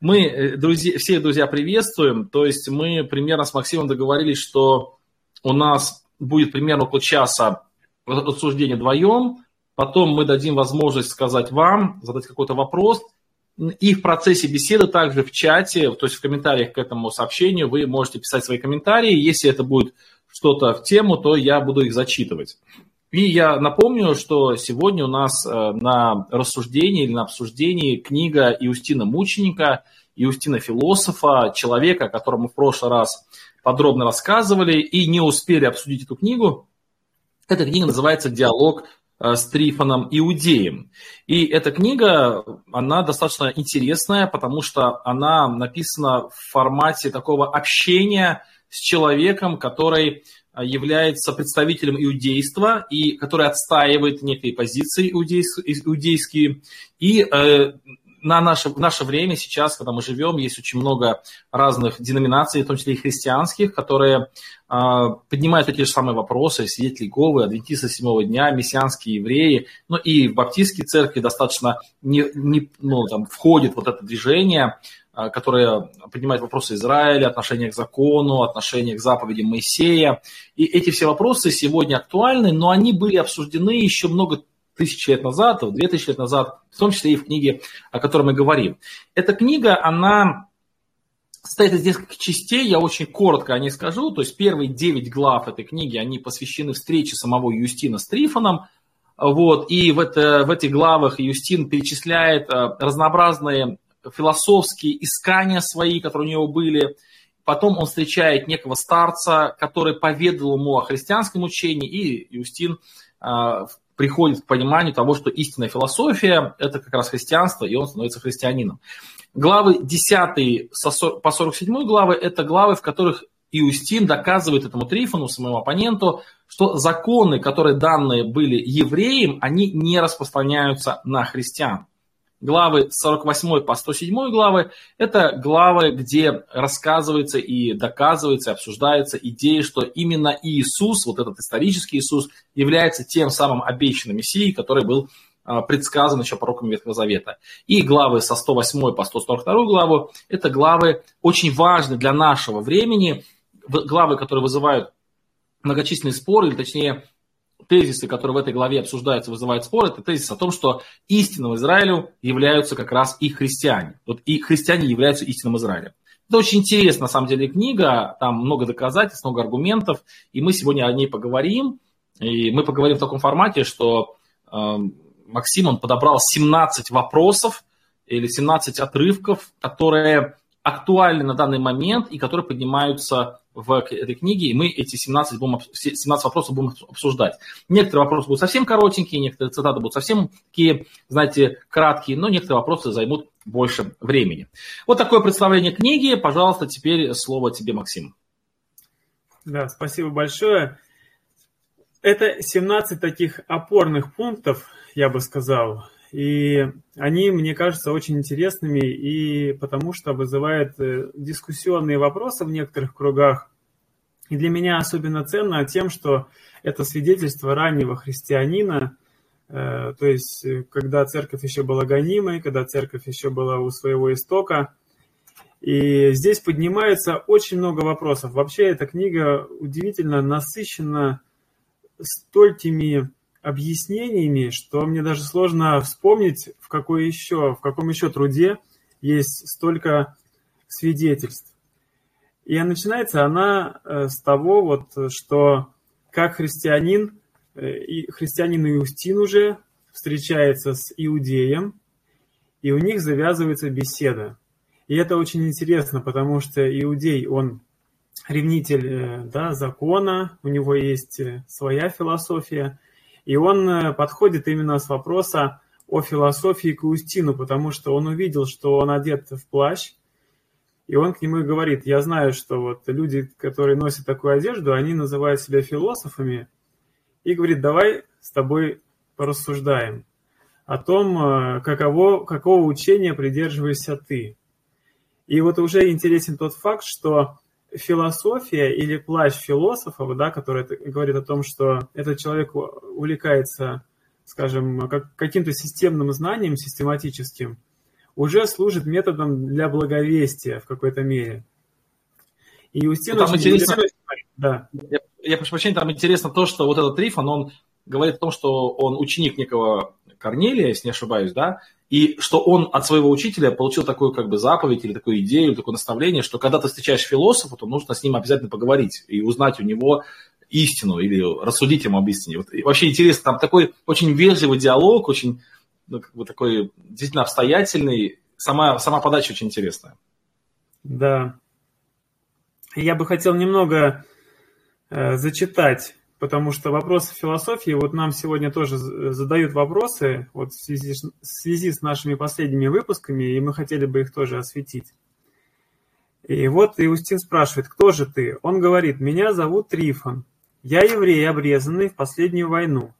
Мы, э, друзья, всех друзья приветствуем. То есть мы примерно с Максимом договорились, что у нас будет примерно около часа рассуждения вдвоем. Потом мы дадим возможность сказать вам, задать какой-то вопрос. И в процессе беседы также в чате, то есть в комментариях к этому сообщению вы можете писать свои комментарии. Если это будет что-то в тему, то я буду их зачитывать. И я напомню, что сегодня у нас э, на рассуждении или на обсуждении книга Иустина Мученика, Иустина Философа, человека, о котором мы в прошлый раз подробно рассказывали и не успели обсудить эту книгу. Эта книга называется «Диалог э, с Трифоном Иудеем». И эта книга, она достаточно интересная, потому что она написана в формате такого общения с человеком, который является представителем иудейства и который отстаивает некие позиции иудейские. И э, на наше, в наше время сейчас, когда мы живем, есть очень много разных деноминаций, в том числе и христианских, которые э, поднимают эти же самые вопросы, свидетели Говы, адвентисты седьмого дня, мессианские евреи, ну и в баптистской церкви достаточно не, не, ну, там, входит вот это движение, а, которая поднимает вопросы Израиля, отношения к закону, отношения к заповедям Моисея. И эти все вопросы сегодня актуальны, но они были обсуждены еще много тысяч лет назад, две тысячи лет назад, в том числе и в книге, о которой мы говорим. Эта книга, она состоит из нескольких частей, я очень коротко о ней скажу. То есть первые девять глав этой книги, они посвящены встрече самого Юстина с Трифоном. Вот, и в, это, в этих главах Юстин перечисляет э, разнообразные философские искания свои, которые у него были. Потом он встречает некого старца, который поведал ему о христианском учении, и Юстин э, приходит к пониманию того, что истинная философия – это как раз христианство, и он становится христианином. Главы 10 по 47 главы – это главы, в которых Иустин доказывает этому Трифону, своему оппоненту, что законы, которые данные были евреям, они не распространяются на христиан главы с 48 по 107 главы – это главы, где рассказывается и доказывается, обсуждается идея, что именно Иисус, вот этот исторический Иисус, является тем самым обещанным Мессией, который был а, предсказан еще пророком Ветхого Завета. И главы со 108 по 142 главу – это главы очень важные для нашего времени, главы, которые вызывают многочисленные споры, или точнее тезисы, которые в этой главе обсуждаются, вызывают спор, это тезис о том, что истинным Израилю являются как раз и христиане. Вот и христиане являются истинным Израилем. Это очень интересная, на самом деле, книга, там много доказательств, много аргументов, и мы сегодня о ней поговорим. И мы поговорим в таком формате, что э, Максим, он подобрал 17 вопросов или 17 отрывков, которые актуальны на данный момент и которые поднимаются в этой книге, и мы эти 17, будем, 17 вопросов будем обсуждать. Некоторые вопросы будут совсем коротенькие, некоторые цитаты будут совсем такие, знаете, краткие, но некоторые вопросы займут больше времени. Вот такое представление книги. Пожалуйста, теперь слово тебе, Максим. Да, спасибо большое. Это 17 таких опорных пунктов, я бы сказал, и они, мне кажется, очень интересными, и потому что вызывают э, дискуссионные вопросы в некоторых кругах. И для меня особенно ценно тем, что это свидетельство раннего христианина, э, то есть э, когда церковь еще была гонимой, когда церковь еще была у своего истока. И здесь поднимается очень много вопросов. Вообще эта книга удивительно насыщена столькими объяснениями, что мне даже сложно вспомнить, в, какой еще, в каком еще труде есть столько свидетельств. И начинается она э, с того, вот, что как христианин, э, и христианин Иустин уже встречается с иудеем, и у них завязывается беседа. И это очень интересно, потому что иудей, он ревнитель э, да, закона, у него есть своя философия, и он э, подходит именно с вопроса о философии к Устину, потому что он увидел, что он одет в плащ, и он к нему и говорит, я знаю, что вот люди, которые носят такую одежду, они называют себя философами, и говорит, давай с тобой порассуждаем о том, э, каково, какого учения придерживаешься ты. И вот уже интересен тот факт, что философия или плащ философов, да, который говорит о том, что этот человек увлекается, скажем, как, каким-то системным знанием, систематическим, уже служит методом для благовестия в какой-то мере. И Иустин там интересно, да. я, я прошу прощения, там интересно то, что вот этот Трифон, он говорит о том, что он ученик некого Корнелия, если не ошибаюсь, да, и что он от своего учителя получил такую как бы заповедь или такую идею, или такое наставление, что когда ты встречаешь философа, то нужно с ним обязательно поговорить и узнать у него истину или рассудить ему об истине. Вот, вообще интересно, там такой очень вежливый диалог, очень ну, как бы такой действительно обстоятельный, сама, сама подача очень интересная. Да. Я бы хотел немного э, зачитать потому что вопросы философии, вот нам сегодня тоже задают вопросы вот в связи, в связи с нашими последними выпусками, и мы хотели бы их тоже осветить. И вот Иустин спрашивает, кто же ты? Он говорит, меня зовут Трифон, я еврей, обрезанный в последнюю войну.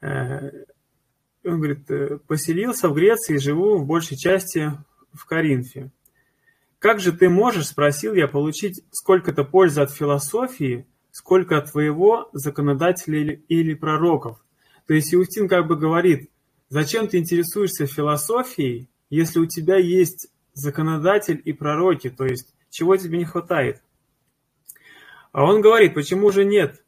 Э, он говорит, «Э, поселился в Греции, живу в большей части в Коринфе. Как же ты можешь, спросил я, получить сколько-то пользы от философии, сколько от твоего законодателя или, или пророков. То есть Иустин как бы говорит, зачем ты интересуешься философией, если у тебя есть законодатель и пророки, то есть чего тебе не хватает? А он говорит, почему же нет?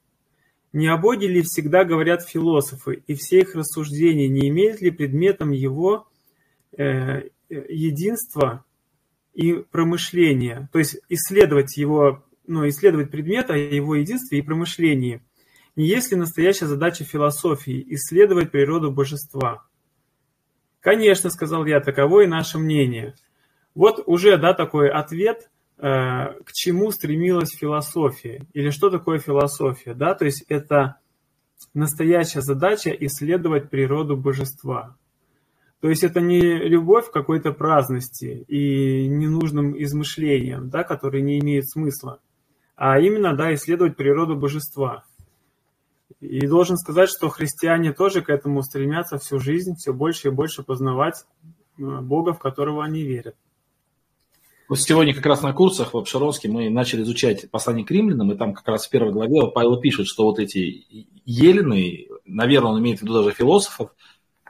Не о Боге ли всегда говорят философы, и все их рассуждения не имеют ли предметом его э, единства и промышления, то есть исследовать его ну, исследовать предмет о его единстве и промышлении. Не есть ли настоящая задача философии – исследовать природу божества? Конечно, сказал я, таково и наше мнение. Вот уже, да, такой ответ, э, к чему стремилась философия, или что такое философия, да, то есть это настоящая задача исследовать природу божества. То есть это не любовь к какой-то праздности и ненужным измышлениям, да, которые не имеют смысла а именно, да, исследовать природу божества. И должен сказать, что христиане тоже к этому стремятся всю жизнь, все больше и больше познавать э, Бога, в которого они верят. Вот сегодня как раз на курсах в Обширонске мы начали изучать послание к римлянам, и там как раз в первой главе Павел пишет, что вот эти елены, наверное, он имеет в виду даже философов,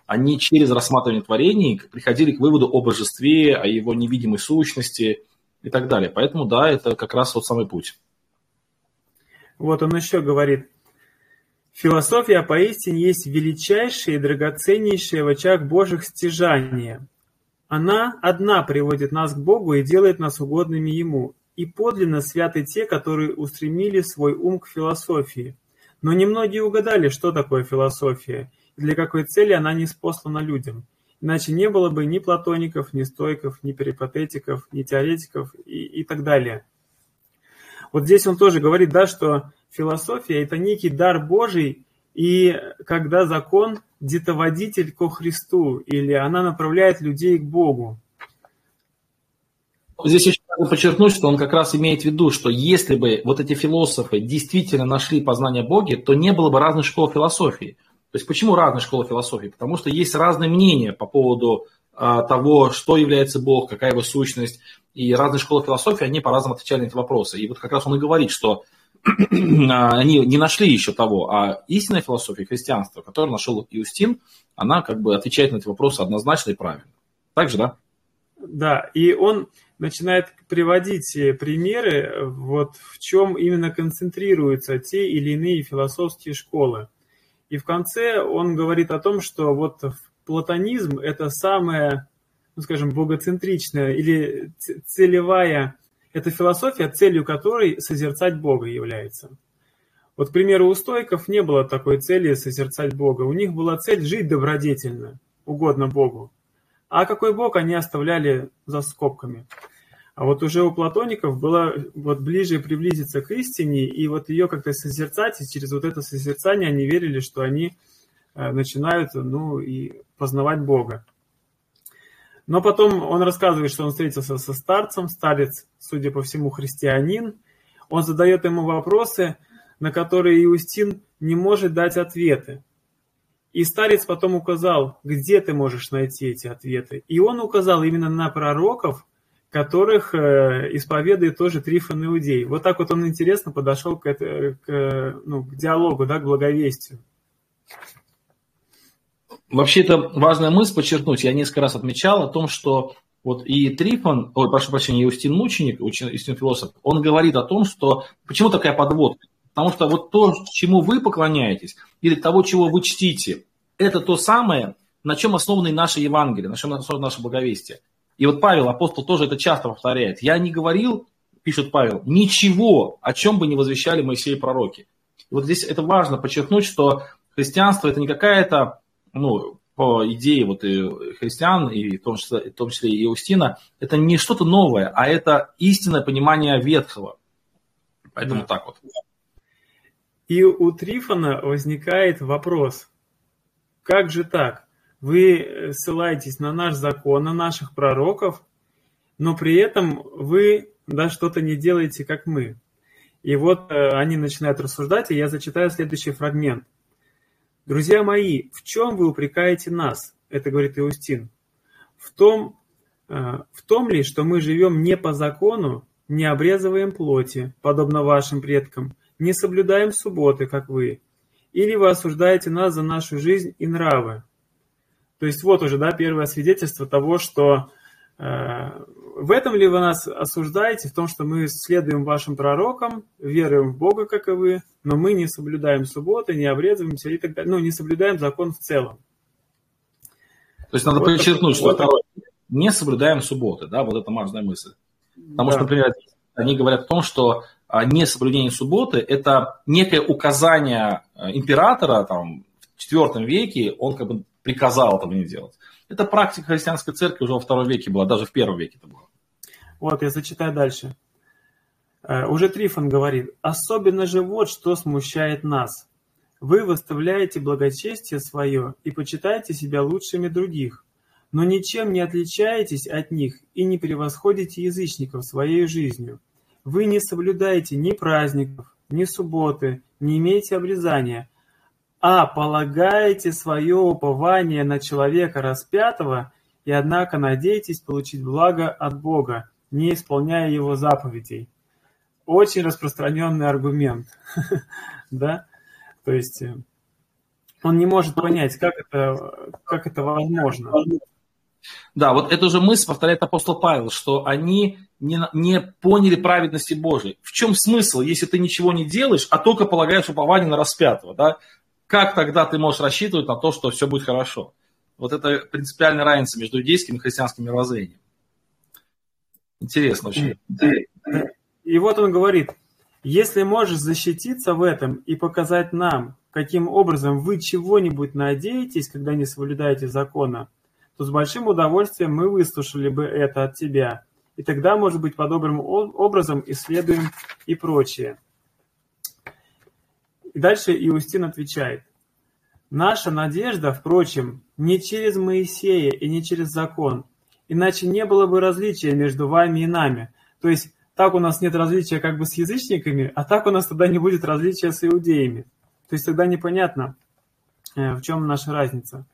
они через рассматривание творений приходили к выводу о божестве, о его невидимой сущности и так далее. Поэтому да, это как раз вот самый путь. Вот он еще говорит. Философия поистине есть величайшее и драгоценнейшее в очах Божьих стяжание. Она одна приводит нас к Богу и делает нас угодными Ему. И подлинно святы те, которые устремили свой ум к философии. Но немногие угадали, что такое философия и для какой цели она не спослана людям. Иначе не было бы ни платоников, ни стойков, ни перипатетиков, ни теоретиков и, и так далее. Вот здесь он тоже говорит, да, что философия – это некий дар Божий, и когда закон – детоводитель ко Христу, или она направляет людей к Богу. Здесь еще надо подчеркнуть, что он как раз имеет в виду, что если бы вот эти философы действительно нашли познание Боге, то не было бы разных школ философии. То есть почему разные школы философии? Потому что есть разные мнения по поводу того, что является Бог, какая его сущность. И разные школы философии, они по-разному отвечали на эти вопросы. И вот как раз он и говорит, что они не нашли еще того, а истинная философия христианства, которую нашел Иустин, она как бы отвечает на эти вопросы однозначно и правильно. Так же, да? Да, и он начинает приводить э, примеры, вот в чем именно концентрируются те или иные философские школы. И в конце он говорит о том, что вот платонизм – это самая, ну, скажем, богоцентричная или целевая, это философия, целью которой созерцать Бога является. Вот, к примеру, у стойков не было такой цели созерцать Бога. У них была цель жить добродетельно, угодно Богу. А какой Бог они оставляли за скобками. А вот уже у платоников было вот ближе приблизиться к истине, и вот ее как-то созерцать, и через вот это созерцание они верили, что они начинают ну, и познавать Бога. Но потом он рассказывает, что он встретился со старцем, старец, судя по всему, христианин. Он задает ему вопросы, на которые Иустин не может дать ответы. И старец потом указал, где ты можешь найти эти ответы. И он указал именно на пророков, которых э, исповедует тоже Трифон Иудей. Вот так вот он интересно подошел к, это, к, ну, к диалогу, да, к благовестию. Вообще, это важная мысль подчеркнуть. Я несколько раз отмечал о том, что вот и Трифон, ой, прошу прощения, и Устин Мученик, Устин философ, он говорит о том, что почему такая подводка? Потому что вот то, чему вы поклоняетесь, или того, чего вы чтите, это то самое, на чем основаны наши Евангелия, на чем основано наше благовестие. И вот Павел, апостол, тоже это часто повторяет. Я не говорил, пишет Павел, ничего, о чем бы не возвещали Моисей и пророки. И вот здесь это важно подчеркнуть, что христианство это не какая-то ну, по идее вот и христиан, и в том числе, в том числе и Иустина, это не что-то новое, а это истинное понимание ветхого. Поэтому да. так вот. И у Трифона возникает вопрос, как же так? Вы ссылаетесь на наш закон, на наших пророков, но при этом вы да, что-то не делаете, как мы. И вот э, они начинают рассуждать, и я зачитаю следующий фрагмент. Друзья мои, в чем вы упрекаете нас? Это говорит Иустин. В том, э, в том ли, что мы живем не по закону, не обрезываем плоти, подобно вашим предкам, не соблюдаем субботы, как вы, или вы осуждаете нас за нашу жизнь и нравы. То есть вот уже да, первое свидетельство того, что э, в этом ли вы нас осуждаете, в том, что мы следуем вашим пророкам, веруем в Бога, как и вы, но мы не соблюдаем субботы, не обрезываемся и так далее, ну, не соблюдаем закон в целом. То есть надо вот подчеркнуть, что вот не соблюдаем субботы, да, вот это важная мысль. Потому да. что, например, они говорят о том, что а, несоблюдение субботы – это некое указание э, императора там, в IV веке, он как бы приказал этого не делать. Это практика христианской церкви уже во втором веке была, даже в первом веке это было. Вот, я зачитаю дальше. Э, уже Трифон говорит, особенно же вот что смущает нас. Вы выставляете благочестие свое и почитаете себя лучшими других, но ничем не отличаетесь от них и не превосходите язычников своей жизнью. Вы не соблюдаете ни праздников, ни субботы, не имеете обрезания, а полагаете свое упование на человека распятого и однако надеетесь получить благо от Бога, не исполняя его заповедей. Очень распространенный аргумент, да? То есть э, он не может понять, как это, как это возможно. Да, вот эту же мысль повторяет апостол Павел, что они не, не поняли праведности Божией. В чем смысл, если ты ничего не делаешь, а только полагаешь упование на распятого? Да? Как тогда ты можешь рассчитывать на то, что все будет хорошо? Вот это принципиальная разница между иудейским и христианским мировоззрением. Интересно очень. И вот он говорит, если можешь защититься в этом и показать нам, каким образом вы чего-нибудь надеетесь, когда не соблюдаете закона, то с большим удовольствием мы выслушали бы это от тебя. И тогда, может быть, подобным образом исследуем и прочее. И дальше Иустин отвечает. Наша надежда, впрочем, не через Моисея и не через закон, иначе не было бы различия между вами и нами. То есть так у нас нет различия как бы с язычниками, а так у нас тогда не будет различия с иудеями. То есть тогда непонятно, э, в чем наша разница.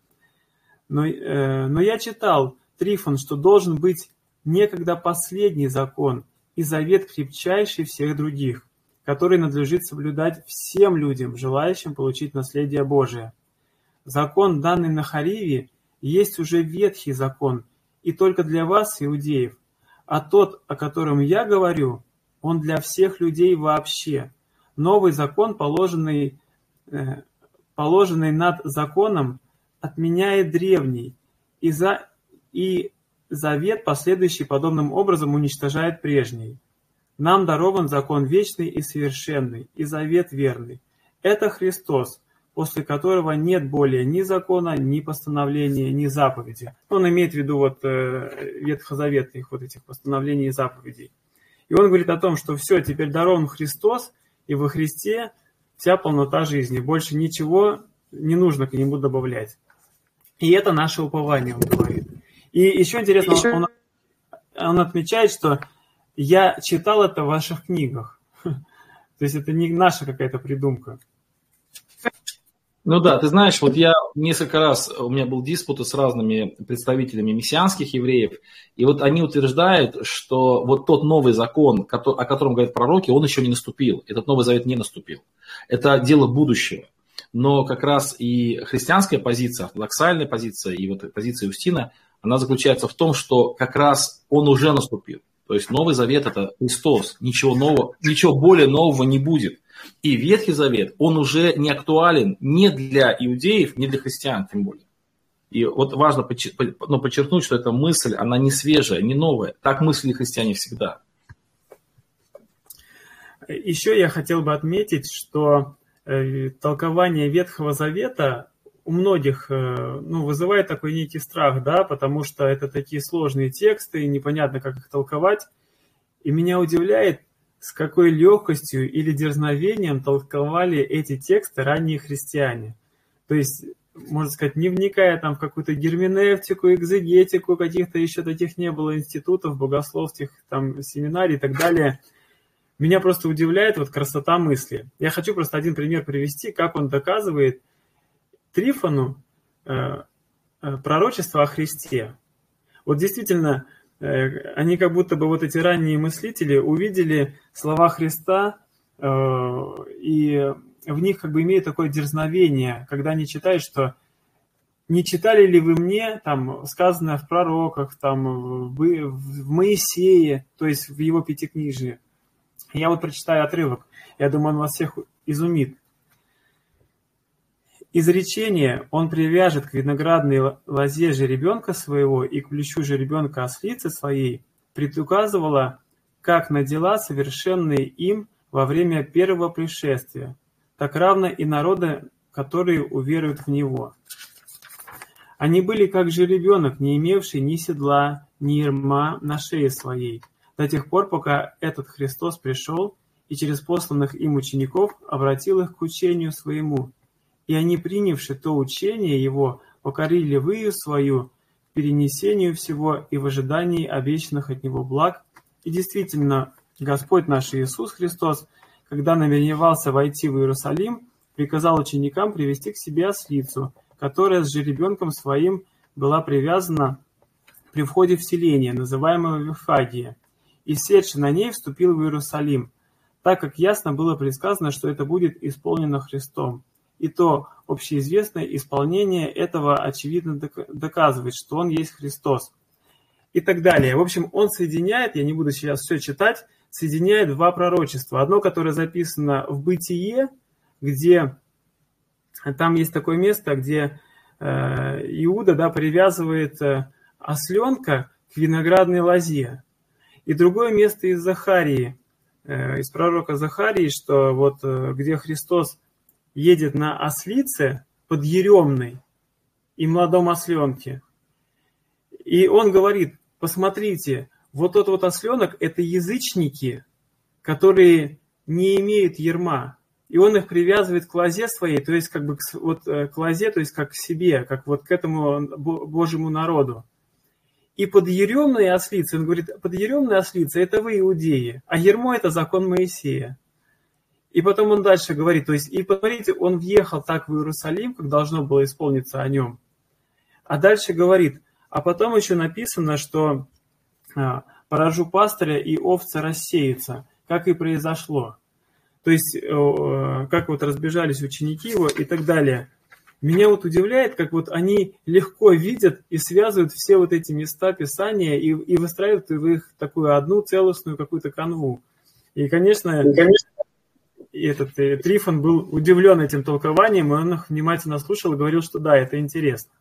Но, э, но я читал, Трифон, что должен быть некогда последний закон и завет крепчайший всех других, который надлежит соблюдать всем людям, желающим получить наследие Божие. Закон, данный на Хариве, есть уже ветхий закон, и только для вас, иудеев, а тот, о котором я говорю, он для всех людей вообще. Новый закон, положенный, э, положенный над законом, отменяет древний, и, за, и завет, последующий подобным образом, уничтожает прежний. Нам дарован закон вечный и совершенный, и завет верный. Это Христос, после которого нет более ни закона, ни постановления, ни заповеди. Он имеет в виду вот э, ветхозаветных вот этих постановлений и заповедей. И он говорит о том, что все, теперь дарован Христос, и во Христе вся полнота жизни. Больше ничего не нужно к нему добавлять. И это наше упование, он говорит. И еще интересно, он, он отмечает, что я читал это в ваших книгах. То есть это не наша какая-то придумка. Ну да, ты знаешь, вот я несколько раз, у меня был диспут с разными представителями мессианских евреев, и вот они утверждают, что вот тот новый закон, о котором говорят пророки, он еще не наступил, этот новый завет не наступил. Это дело будущего. но как раз и христианская позиция, ортодоксальная позиция и вот позиция Юстина, она заключается в том, что как раз он уже наступил. То есть Новый Завет – это Христос, ничего нового, ничего более нового не будет. И Ветхий Завет, он уже не актуален ни для иудеев, ни для христиан тем более. И вот важно ну, подчеркнуть, что эта мысль, она не свежая, не новая. Так мыслили христиане всегда. Еще я хотел бы отметить, что э, толкование Ветхого Завета у многих э, ну, вызывает такой некий страх, да, потому что это такие сложные тексты, и непонятно, как их толковать. И меня удивляет, с какой легкостью или дерзновением толковали эти тексты ранние христиане. То есть, можно сказать, не вникая там в какую-то герменевтику, экзегетику, каких-то еще таких не было институтов, богословских там семинарий и так далее – меня просто удивляет вот красота мысли. Я хочу просто один пример привести, как он доказывает Трифону э, э, пророчество о Христе. Вот действительно, э, они как будто бы вот эти ранние мыслители увидели слова Христа и в них как бы имеют такое дерзновение, когда они читают, что не читали ли вы мне, там, сказанное в пророках, там, в Моисее, то есть в его пятикнижии. Я вот прочитаю отрывок. Я думаю, он вас всех изумит. Изречение «Он привяжет к виноградной лозе же ребенка своего и к плечу же ребенка ослицы своей» предуказывало, как на дела, совершенные им во время первого пришествия, так равно и народа, которые уверуют в Него. Они были как же ребенок, не имевший ни седла, ни ерма на шее своей, до тех пор, пока этот Христос пришел и через посланных им учеников обратил их к учению своему. И они, принявши то учение его, покорили выю свою перенесению всего и в ожидании обещанных от него благ. И действительно, Господь наш Иисус Христос, когда намеревался войти в Иерусалим, приказал ученикам привести к себе ослицу, которая с жеребенком своим была привязана при входе в селение, называемое Вифагия, и севший на ней вступил в Иерусалим, так как ясно было предсказано, что это будет исполнено Христом. И то общеизвестное исполнение этого очевидно доказывает, что Он есть Христос. И так далее. В общем, он соединяет, я не буду сейчас все читать, соединяет два пророчества. Одно, которое записано в Бытие, где там есть такое место, где э, Иуда да, привязывает э, осленка к виноградной лозе. И другое место из Захарии, э, из пророка Захарии, что вот э, где Христос едет на ослице под еремной и молодом осленке. И он говорит, посмотрите, вот тот вот осленок – это язычники, которые не имеют ерма. И он их привязывает к лозе своей, то есть как бы к, вот, э, к лозе, то есть как к себе, как вот к этому Божьему народу. И под еремной ослицей, он говорит, под еремной ослицей это вы, иудеи, а ермо это закон Моисея. И потом он дальше говорит, то есть, и посмотрите, он въехал так в Иерусалим, как должно было исполниться о нем. А дальше говорит, а потом еще написано, что а, поражу пастыря и овцы рассеются, как и произошло. То есть, как вот разбежались ученики его и так далее. Меня вот удивляет, как вот они легко видят и связывают все вот эти места Писания и, и выстраивают в их такую одну целостную какую-то канву. И, конечно, и, конечно этот э, Трифон был удивлен этим толкованием, и он их внимательно слушал и говорил, что да, это интересно.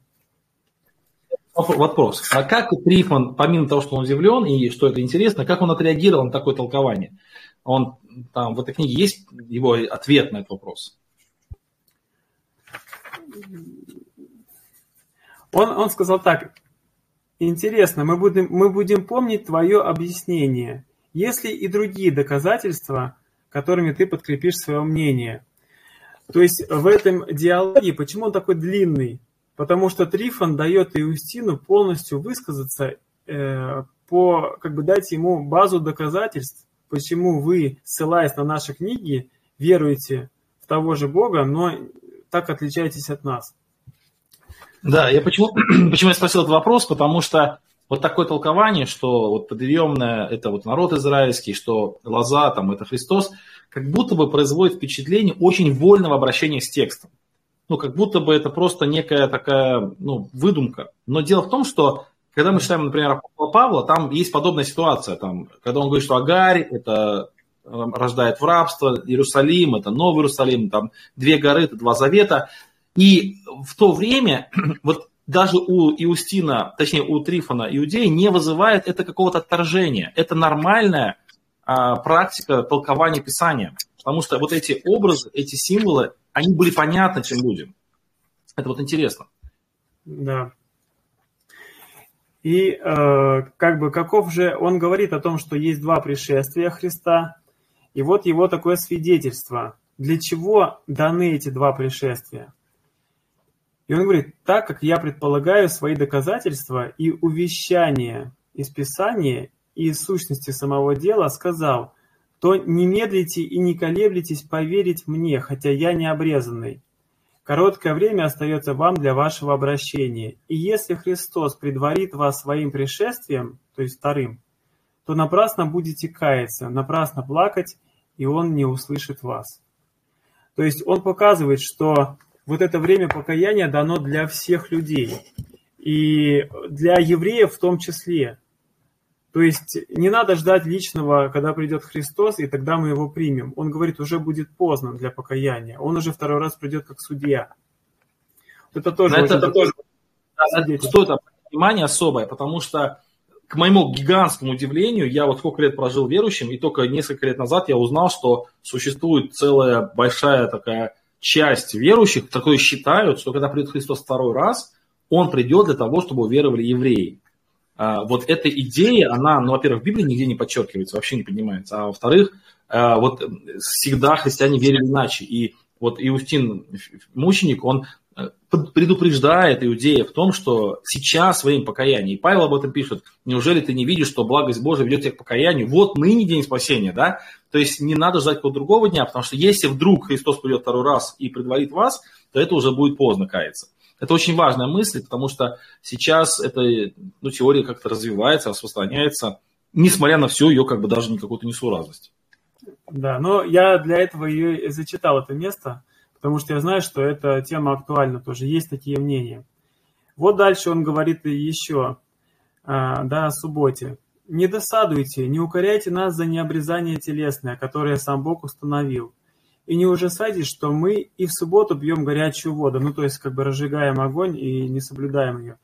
Вопрос. А как Трифон, помимо того, что он удивлен и что это интересно, как он отреагировал на такое толкование? Он там в этой книге есть его ответ на этот вопрос? Он, он сказал так, интересно, мы будем, мы будем помнить твое объяснение, если и другие доказательства, которыми ты подкрепишь свое мнение. То есть в этом диалоге, почему он такой длинный? Потому что Трифон дает Иустину полностью высказаться, э, по, как бы дать ему базу доказательств, почему вы, ссылаясь на наши книги, веруете в того же Бога, но так отличаетесь от нас? Да, я почему, почему я спросил этот вопрос, потому что вот такое толкование, что вот подъемное – это вот народ израильский, что лоза там – это Христос, как будто бы производит впечатление очень вольного обращения с текстом. ну, как будто бы это просто некая такая, ну, выдумка. Но дело в том, что когда мы читаем, например, апостола Павла, там есть подобная ситуация, там, когда он говорит, что Агарь это э, рождает в рабство, Иерусалим это Новый Иерусалим, там две горы, это два завета. И в то время вот даже у Иустина, точнее у Трифона иудеи не вызывает это какого-то отторжения. Это нормальная а, практика толкования Писания. Потому что вот эти образы, эти символы, они были понятны тем людям. Это вот интересно. Да. И э, как бы каков же он говорит о том, что есть два пришествия Христа, и вот его такое свидетельство. Для чего даны эти два пришествия? И он говорит, так как я предполагаю свои доказательства и увещания из Писания и сущности самого дела, сказал, то не медлите и не колеблетесь поверить мне, хотя я не обрезанный. Короткое время остается вам для вашего обращения. И если Христос предварит вас своим пришествием, то есть вторым, то напрасно будете каяться, напрасно плакать, и Он не услышит вас. То есть Он показывает, что вот это время покаяния дано для всех людей. И для евреев в том числе. То есть не надо ждать личного, когда придет Христос, и тогда мы его примем. Он говорит, уже будет поздно для покаяния. Он уже второй раз придет как судья. Это тоже, это, это тоже стоит внимание особое, потому что к моему гигантскому удивлению, я вот сколько лет прожил верующим, и только несколько лет назад я узнал, что существует целая большая такая часть верующих, которые считают, что когда придет Христос второй раз, он придет для того, чтобы уверовали евреи. А, вот эта идея, она, ну, во-первых, в Библии нигде не подчеркивается, вообще не поднимается, а во-вторых, а, вот всегда христиане верили иначе. И вот Иустин, мученик, он э, предупреждает иудея в том, что сейчас своим покаянием, и Павел об этом пишет, неужели ты не видишь, что благость Божия ведет тебя к покаянию? Вот ныне день спасения, да? То есть не надо ждать какого-то другого дня, потому что если вдруг Христос придет второй раз и предварит вас, то это уже будет поздно каяться. Это очень важная мысль, потому что сейчас эта ну, теория как-то развивается, распространяется, несмотря на всю ее как бы даже не какую-то несуразность. Да, но я для этого ее зачитал это место, потому что я знаю, что эта тема актуальна тоже, есть такие мнения. Вот дальше он говорит еще, а, да, о субботе. Не досадуйте, не укоряйте нас за необрезание телесное, которое сам Бог установил. И не ужасайтесь, что мы и в субботу пьем горячую воду, ну то есть как бы разжигаем огонь и не соблюдаем ее.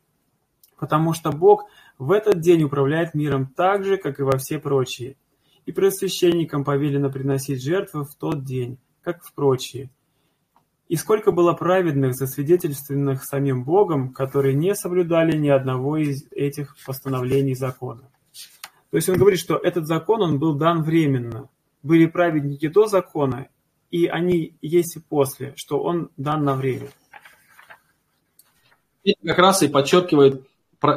Потому что Бог в этот день управляет миром так же, как и во все прочие. И просвященникам повелено приносить жертвы в тот день, как в прочие. И сколько было праведных, засвидетельственных самим Богом, которые не соблюдали ни одного из этих постановлений закона. То есть он говорит, что этот закон, он был дан временно. Были праведники до закона, и они есть и после, что он дан на время. И как раз и подчеркивает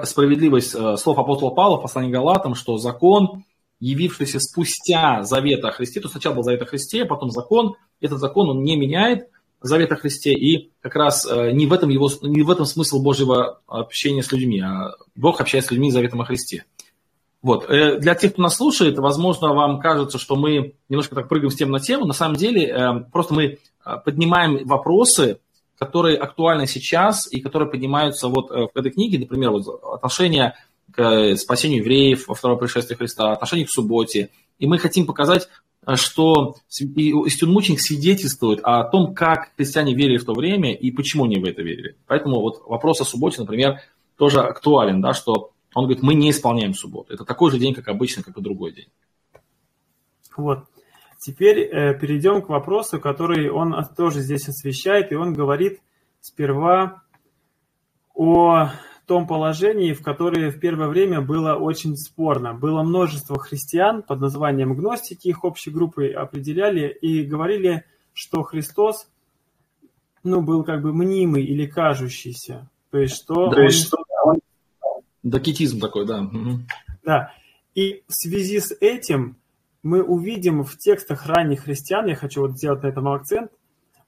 справедливость э, слов апостола Павла в послании Галатам, что закон, явившийся спустя завета о Христе, то сначала был завет о Христе, а потом закон, этот закон он не меняет завет о Христе, и как раз э, не в этом, его, не в этом смысл Божьего общения с людьми, а Бог общается с людьми заветом о Христе. Вот. Э, для тех, кто нас слушает, возможно, вам кажется, что мы немножко так прыгаем с тем на тему. На самом деле, э, просто мы э, поднимаем вопросы, которые актуальны сейчас и которые поднимаются вот в этой книге, например, вот отношения к спасению евреев во втором пришествии Христа, отношения к субботе. И мы хотим показать, что Истин Мученик свидетельствует о том, как христиане верили в то время и почему они в это верили. Поэтому вот вопрос о субботе, например, тоже актуален, да, что он говорит, мы не исполняем субботу. Это такой же день, как обычно, как и другой день. Вот. Теперь э, перейдем к вопросу, который он тоже здесь освещает, и он говорит сперва о том положении, в которое в первое время было очень спорно. Было множество христиан под названием гностики, их общей группой определяли и говорили, что Христос ну, был как бы мнимый или кажущийся. То есть, что, да, он, что Докетизм такой, да. Да. И в связи с этим мы увидим в текстах ранних христиан, я хочу вот сделать на этом акцент,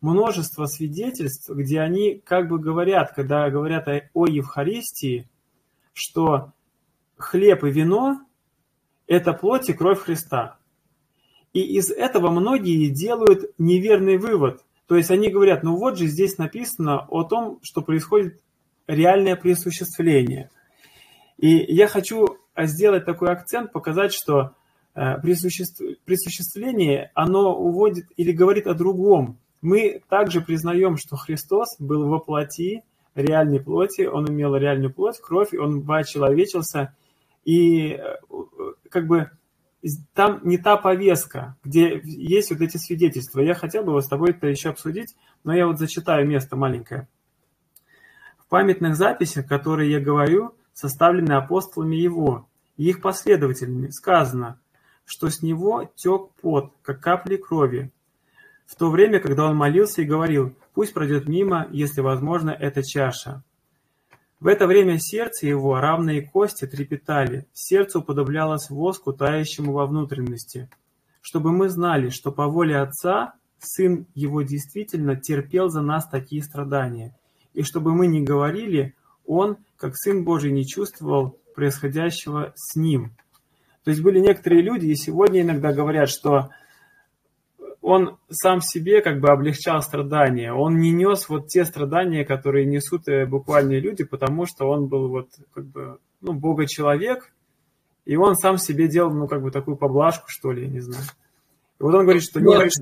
множество свидетельств, где они как бы говорят, когда говорят о, о Евхаристии, что хлеб и вино – это плоть и кровь Христа. И из этого многие делают неверный вывод. То есть они говорят, ну вот же здесь написано о том, что происходит реальное присуществление. И я хочу сделать такой акцент, показать, что э, присуществление, оно уводит или говорит о другом. Мы также признаем, что Христос был во плоти, реальной плоти, он имел реальную плоть, кровь, он вочеловечился, и э, как бы там не та повестка, где есть вот эти свидетельства. Я хотел бы с тобой это еще обсудить, но я вот зачитаю место маленькое. В памятных записях, которые я говорю, составлены апостолами его и их последователями, сказано, что с него тек пот, как капли крови, в то время, когда он молился и говорил, пусть пройдет мимо, если возможно, эта чаша. В это время сердце его, равные кости, трепетали, сердце уподоблялось воску, тающему во внутренности, чтобы мы знали, что по воле Отца Сын Его действительно терпел за нас такие страдания, и чтобы мы не говорили, Он, как Сын Божий, не чувствовал происходящего с Ним. То есть были некоторые люди, и сегодня иногда говорят, что он сам себе как бы облегчал страдания. Он не нес вот те страдания, которые несут э, буквальные люди, потому что он был вот как бы, ну, бога-человек, и он сам себе делал, ну, как бы такую поблажку, что ли, я не знаю. И вот он говорит, что... Нет,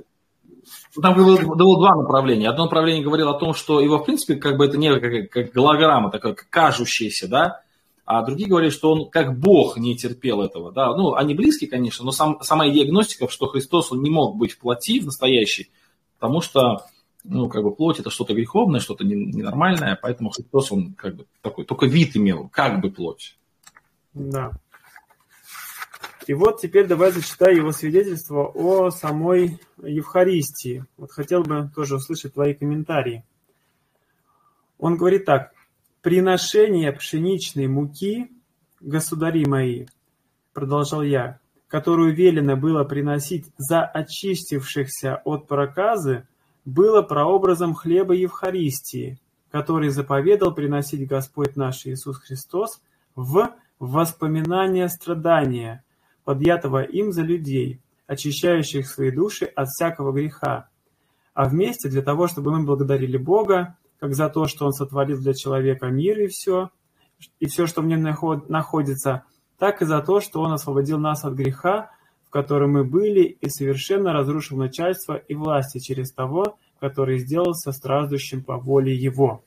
там было, было два направления. Одно направление говорило о том, что его, в принципе, как бы это не как, как голограмма, такая кажущаяся, да, а другие говорят, что он как Бог не терпел этого. Да? Ну, они близки, конечно, но сам, сама идея гностиков, что Христос он не мог быть в плоти, в настоящей, потому что ну, как бы плоть это что-то греховное, что-то ненормальное, поэтому Христос, он как бы такой, только вид имел, как бы плоть. Да. И вот теперь давай зачитаю его свидетельство о самой Евхаристии. Вот хотел бы тоже услышать твои комментарии. Он говорит так. «Приношение пшеничной муки, государи мои, — продолжал я, — которую велено было приносить за очистившихся от проказы, было прообразом хлеба Евхаристии, который заповедал приносить Господь наш Иисус Христос в воспоминание страдания, подъятого им за людей, очищающих свои души от всякого греха, а вместе для того, чтобы мы благодарили Бога как за то, что Он сотворил для человека мир и все, и все, что в нем находится, так и за то, что Он освободил нас от греха, в котором мы были, и совершенно разрушил начальство и власти через того, который сделался страждущим по воле Его.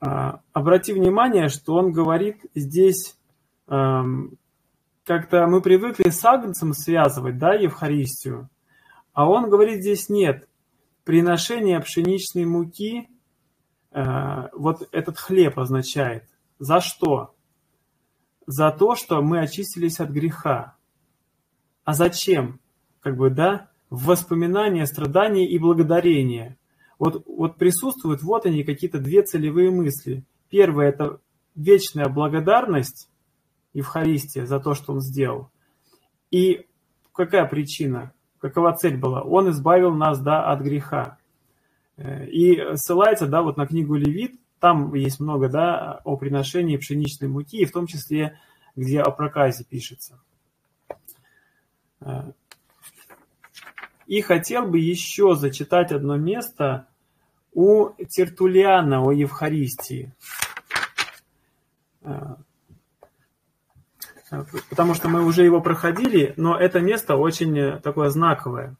А, обрати внимание, что он говорит здесь, эм, как-то мы привыкли с Агнцем связывать, да, Евхаристию, а он говорит здесь нет. Приношение пшеничной муки, э, вот этот хлеб означает. За что? За то, что мы очистились от греха. А зачем? Как бы, да, воспоминания, страдания и благодарения. Вот, вот присутствуют вот они какие-то две целевые мысли. Первое – это вечная благодарность Евхаристия за то, что он сделал. И какая причина? какова цель была? Он избавил нас, да, от греха. Э, и ссылается, да, вот на книгу Левит, там есть много, да, о приношении пшеничной муки, в том числе, где о проказе пишется. Э, и хотел бы еще зачитать одно место у Тертулиана о Евхаристии. Потому что мы уже его проходили, но это место очень э, такое знаковое.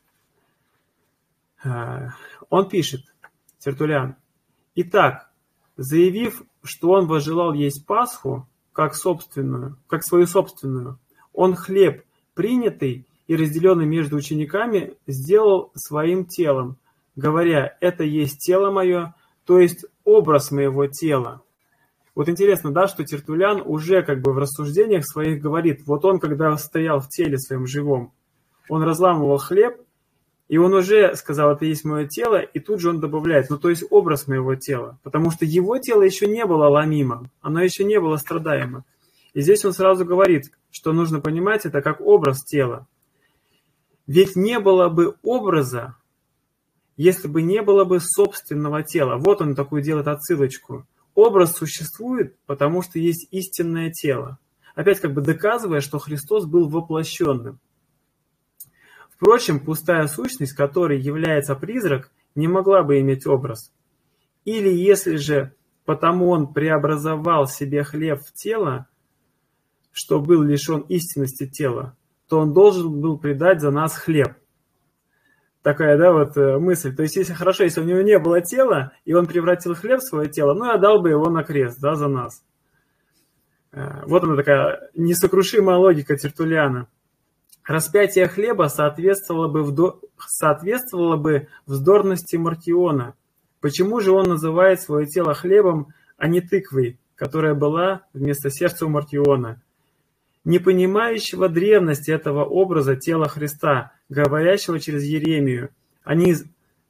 Э, он пишет, Тертулян, «Итак, заявив, что он возжелал есть Пасху, как собственную, как свою собственную, он хлеб, принятый и разделенный между учениками, сделал своим телом, говоря, это есть тело мое, то есть образ моего тела. Вот интересно, да, что Тертулян уже как бы в рассуждениях своих говорит, вот он, когда стоял в теле своем живом, он разламывал хлеб, и он уже сказал, это есть мое тело, и тут же он добавляет, ну то есть образ моего тела, потому что его тело еще не было ломимым, оно еще не было страдаемо. И здесь он сразу говорит, что нужно понимать это как образ тела. Ведь не было бы образа, если бы не было бы собственного тела. Вот он такую делает отсылочку. Образ существует, потому что есть истинное тело. Опять как бы доказывая, что Христос был воплощенным. Впрочем, пустая сущность, которой является призрак, не могла бы иметь образ. Или если же потому он преобразовал себе хлеб в тело, что был лишен истинности тела, то он должен был предать за нас хлеб. Такая, да, вот э, мысль. То есть, если хорошо, если у него не было тела, и он превратил хлеб в свое тело, ну, я дал бы его на крест, да, за нас. Э, вот она такая несокрушимая логика Тертулиана. Распятие хлеба соответствовало бы, вдо... соответствовало бы вздорности Мартиона. Почему же он называет свое тело хлебом, а не тыквой, которая была вместо сердца у Мартиона? Не понимающего древности этого образа тела Христа, говорящего через Еремию, они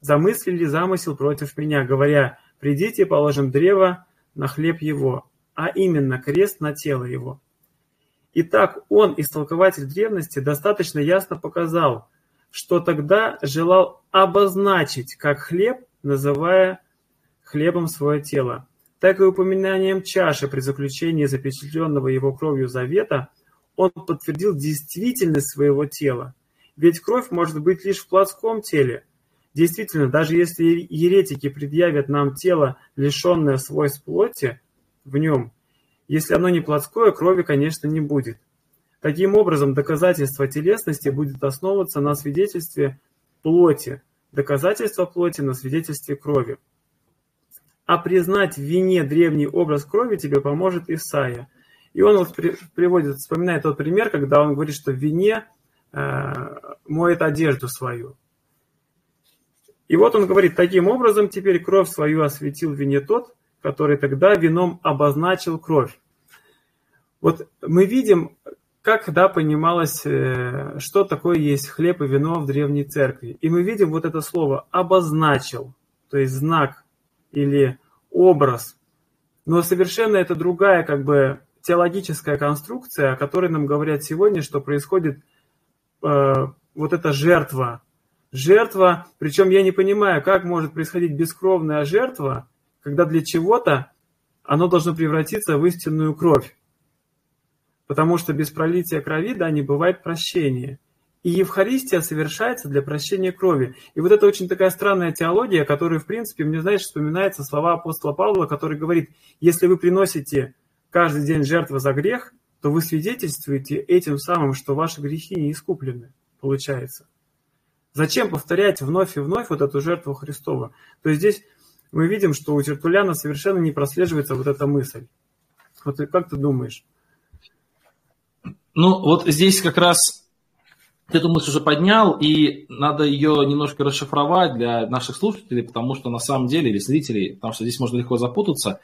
замыслили замысел против меня, говоря, «Придите, положим древо на хлеб его» а именно крест на тело его. Итак, он, истолкователь древности, достаточно ясно показал, что тогда желал обозначить как хлеб, называя хлебом свое тело, так и упоминанием чаши при заключении запечатленного его кровью завета он подтвердил действительность своего тела. Ведь кровь может быть лишь в плотском теле. Действительно, даже если еретики предъявят нам тело, лишенное свойств плоти, в нем. Если оно не плотское, крови, конечно, не будет. Таким образом, доказательство телесности будет основываться на свидетельстве плоти, доказательство плоти на свидетельстве крови. А признать в вине древний образ крови тебе поможет Исаия. И он вот приводит, вспоминает тот пример, когда он говорит, что в вине э, моет одежду свою. И вот он говорит, таким образом теперь кровь свою осветил в вине тот, который тогда вином обозначил кровь. Вот мы видим, как да, понималось, э, что такое есть хлеб и вино в древней церкви. И мы видим вот это слово «обозначил», то есть знак или образ. Но совершенно это другая как бы теологическая конструкция, о которой нам говорят сегодня, что происходит э, вот эта жертва. Жертва, причем я не понимаю, как может происходить бескровная жертва, когда для чего-то оно должно превратиться в истинную кровь. Потому что без пролития крови, да, не бывает прощения. И Евхаристия совершается для прощения крови. И вот это очень такая странная теология, которая, в принципе, мне, знаешь, вспоминается слова апостола Павла, который говорит, если вы приносите каждый день жертву за грех, то вы свидетельствуете этим самым, что ваши грехи не искуплены, получается. Зачем повторять вновь и вновь вот эту жертву Христова? То есть здесь мы видим, что у Тертуляна совершенно не прослеживается вот эта мысль. Вот как ты думаешь? Ну, вот здесь как раз эту мысль уже поднял, и надо ее немножко расшифровать для наших слушателей, потому что на самом деле, или зрителей, потому что здесь можно легко запутаться.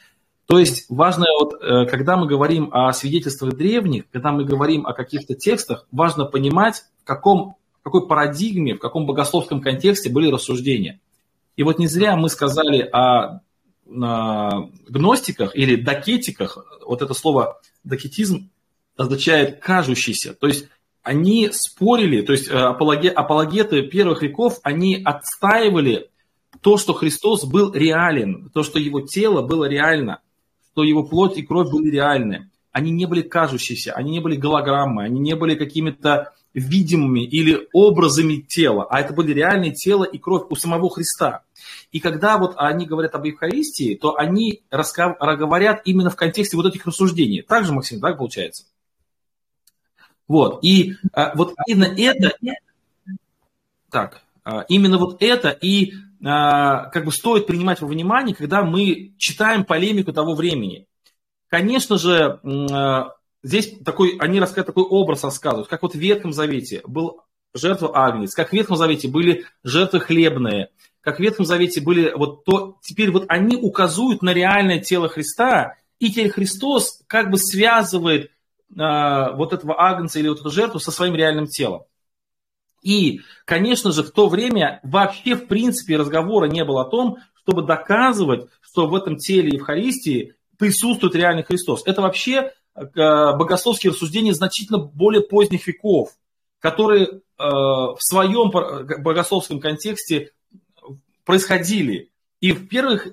То есть важно, вот, э, когда мы говорим о свидетельствах древних, когда мы говорим о каких-то текстах, важно понимать, в каком, какой парадигме, в каком богословском контексте были рассуждения. И вот не зря мы сказали о, о гностиках или докетиках. Вот это слово докетизм означает кажущийся. То есть они спорили, то есть э, апологеты первых веков, они отстаивали то, что Христос был реален, то, что его тело было реально, что его плоть и кровь были реальны. Они не были кажущиеся, они не были голограммы, они не были какими-то видимыми или образами тела, а это были реальные тело и кровь у самого Христа. И когда вот они говорят об Евхаристии, то они говорят именно в контексте вот этих рассуждений. Так же, Максим, так получается? Вот. И а, вот именно это, так, а, именно вот это и как бы стоит принимать во внимание, когда мы читаем полемику того времени. Конечно же, а, здесь такой, они рассказывают такой образ рассказывают, как вот в Ветхом Завете был жертва Агнец, как в Ветхом Завете были жертвы хлебные, как в Ветхом Завете были вот то, теперь вот они указывают на реальное тело Христа, и теперь Христос как бы связывает э, вот этого агнца или вот эту жертву со своим реальным телом. И, конечно же, в то время вообще в принципе разговора не было о том, чтобы доказывать, что в этом теле Евхаристии присутствует реальный Христос. Это вообще Э, богословские рассуждения значительно более поздних веков, которые э, в своем богословском контексте происходили. И в первых,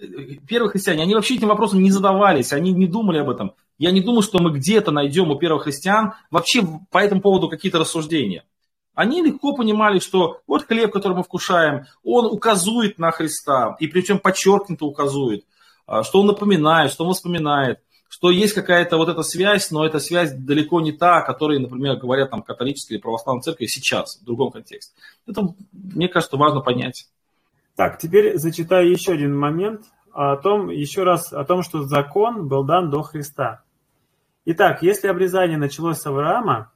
первых христиане, они вообще этим вопросом не задавались, они не думали об этом. Я не думаю, что мы где-то найдем у первых христиан вообще по этому поводу какие-то рассуждения. Они легко понимали, что вот хлеб, который мы вкушаем, он указывает на Христа, и причем подчеркнуто указывает, а, что он напоминает, что он вспоминает, что есть какая-то вот эта связь, но эта связь далеко не та, о которой, например, говорят там католические или православные церкви сейчас, в другом контексте. Это, мне кажется, важно понять. Так, теперь зачитаю еще один момент о том, еще раз о том, что закон был дан до Христа. Итак, если обрезание началось с Авраама,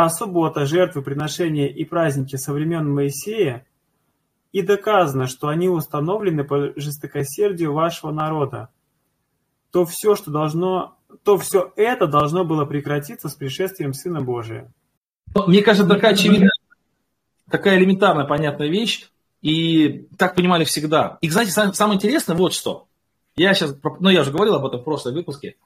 а суббота, жертвы, приношения и праздники со времен Моисея, и доказано, что они установлены по жестокосердию вашего народа, то все, что должно, то все это должно было прекратиться с пришествием Сына Божия. Мне кажется, такая очевидная, такая элементарная, понятная вещь, и так понимали всегда. И, знаете, самое интересное вот что. Я сейчас, ну я уже говорил об этом в прошлом выпуске,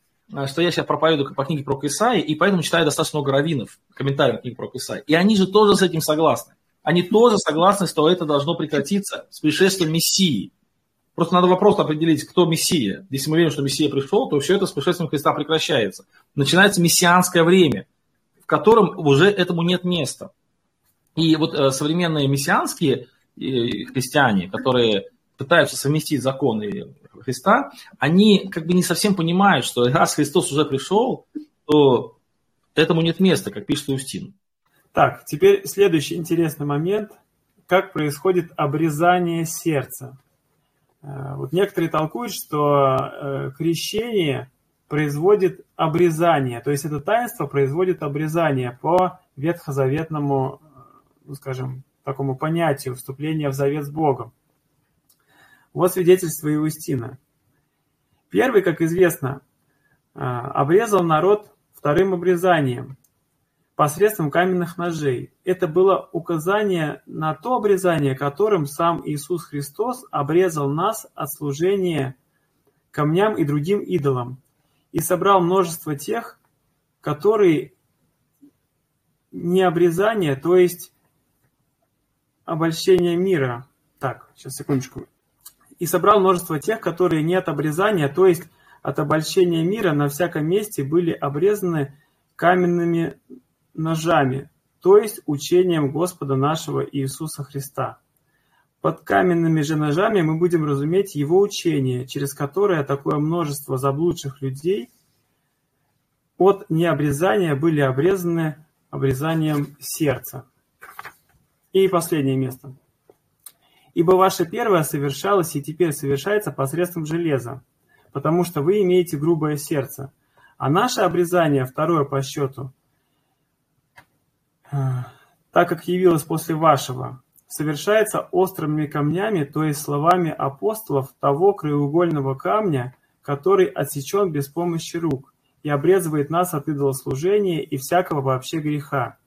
что я сейчас проповедую по книге про Исаи, и поэтому читаю достаточно много раввинов, комментариев книги про Исаи. И они же тоже с этим согласны. Они тоже согласны, что это должно прекратиться с пришествием Мессии. Просто надо вопрос определить, кто Мессия. Если мы верим, что Мессия пришел, то все это с пришествием Христа прекращается. Начинается мессианское время, в котором уже этому нет места. И вот э, современные мессианские э, христиане, которые пытаются совместить законы Христа, они как бы не совсем понимают, что раз Христос уже пришел, то этому нет места, как пишет Иустин. Так, теперь следующий интересный момент. Как происходит обрезание сердца? Э, вот некоторые толкуют, что э, крещение производит обрезание, то есть это таинство производит обрезание по ветхозаветному, э, ну, скажем, такому понятию вступления в завет с Богом. Вот свидетельство Иустина. Первый, как известно, а, обрезал народ вторым обрезанием посредством каменных ножей. Это было указание на то обрезание, которым сам Иисус Христос обрезал нас от служения камням и другим идолам и собрал множество тех, которые не обрезание, то есть обольщение мира. Так, сейчас секундочку и собрал множество тех, которые не от обрезания, то есть от обольщения мира на всяком месте были обрезаны каменными ножами, то есть учением Господа нашего Иисуса Христа. Под каменными же ножами мы будем разуметь Его учение, через которое такое множество заблудших людей от необрезания были обрезаны обрезанием сердца. И последнее место. Ибо ваше первое совершалось и теперь совершается посредством железа, потому что вы имеете грубое сердце. А наше обрезание, второе по счету, так как явилось после вашего, совершается острыми камнями, то есть словами апостолов того краеугольного камня, который отсечен без помощи рук и обрезывает нас от идолослужения и всякого вообще греха.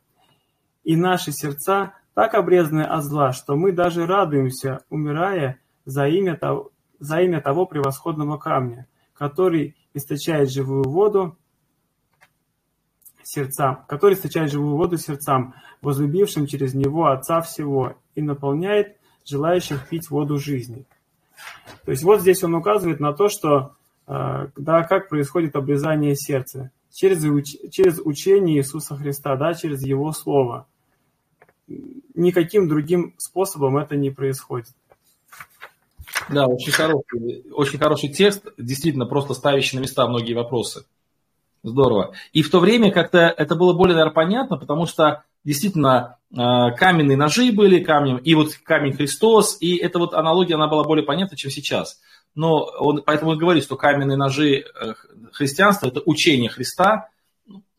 И наши сердца так обрезаны от зла, что мы даже радуемся, умирая за имя того, за имя того превосходного камня, который источает живую воду сердцам, который источает живую воду сердцам, возлюбившим через него Отца всего, и наполняет желающих пить воду жизни. То есть вот здесь он указывает на то, что э, да, как происходит обрезание сердца. Через, через учение Иисуса Христа, да, через Его Слово – никаким другим способом это не происходит. Да, очень хороший, очень хороший текст, действительно просто ставящий на места многие вопросы. Здорово. И в то время как-то это было более, наверное, понятно, потому что действительно э, каменные ножи были камнем, и вот камень Христос, и эта вот аналогия, она была более понятна, чем сейчас. Но он, поэтому и говорит, что каменные ножи э, христианства – это учение Христа.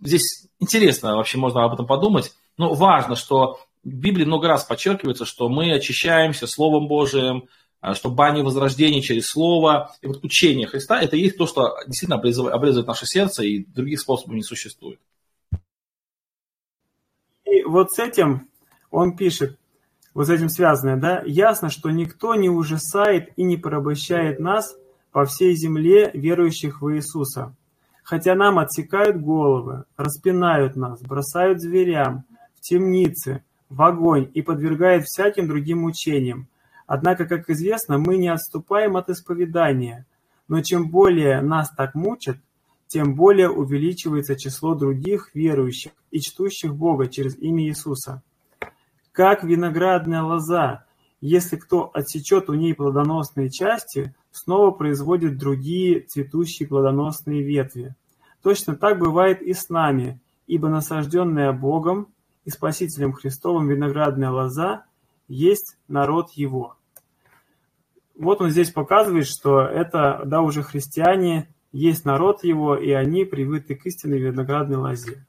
Здесь интересно вообще, можно об этом подумать. Но важно, что в Библии много раз подчеркивается, что мы очищаемся Словом Божиим, а, что бани возрождения через Слово. И вот учение Христа – это есть то, что действительно обрезывает наше сердце, и других способов не существует. И вот с этим он пишет, вот с этим связанное, да, ясно, что никто не ужасает и не порабощает нас по всей земле, верующих в Иисуса. Хотя нам отсекают головы, распинают нас, бросают зверям, в темницы, в огонь и подвергает всяким другим мучениям. Однако, как известно, мы не отступаем от исповедания, но чем более нас так мучат, тем более увеличивается число других верующих и чтущих Бога через имя Иисуса. как виноградная лоза. Если кто отсечет у ней плодоносные части, снова производит другие цветущие плодоносные ветви. Точно так бывает и с нами, ибо насажденная Богом и Спасителем Христовым виноградная лоза есть народ Его. Вот он здесь показывает, что это, да, уже христиане, есть народ Его, и они привыты к истинной виноградной лозе.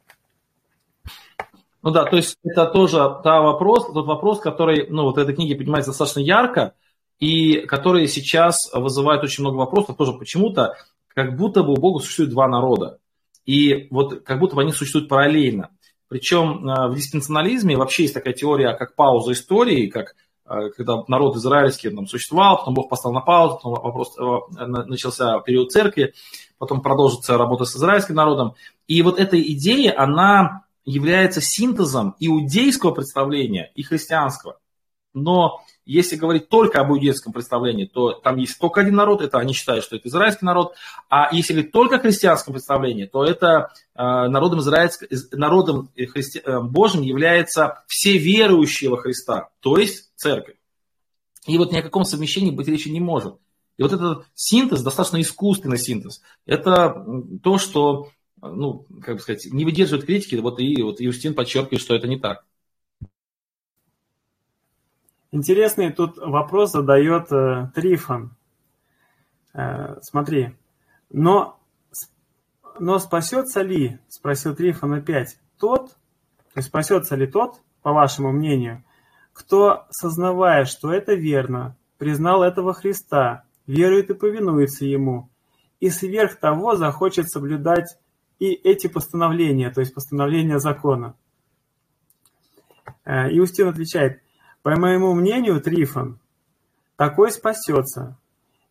Ну да, то есть это тоже та вопрос, тот вопрос, который, ну, вот этой книге поднимается достаточно ярко, и который сейчас вызывает очень много вопросов, тоже почему-то, как будто бы у Бога существует два народа. И вот как будто бы они существуют параллельно. Причем э, в диспенсионализме вообще есть такая теория, как пауза истории, как э, когда народ израильский там, существовал, потом Бог поставил на паузу, потом вопрос, э, начался период церкви, потом продолжится работа с израильским народом. И вот эта идея, она является синтезом иудейского представления и христианского. Но если говорить только об иудейском представлении, то там есть только один народ, это они считают, что это израильский народ. А если говорить только о христианском представлении, то это э, народом, израильск... народом христи... Э, Божьим является все верующие во Христа, то есть церковь. И вот ни о каком совмещении быть речи не может. И вот этот синтез, достаточно искусственный синтез, это то, что ну, как бы сказать, не выдерживает критики, вот и вот Юстин подчеркивает, что это не так. Интересный тут вопрос задает э, Трифон. Э, смотри, но, но спасется ли, спросил Трифон опять, тот, то есть спасется ли тот, по вашему мнению, кто, сознавая, что это верно, признал этого Христа, верует и повинуется Ему, и сверх того захочет соблюдать и эти постановления, то есть постановления закона. Э, Иустин отвечает, по моему мнению, Трифон, такой спасется,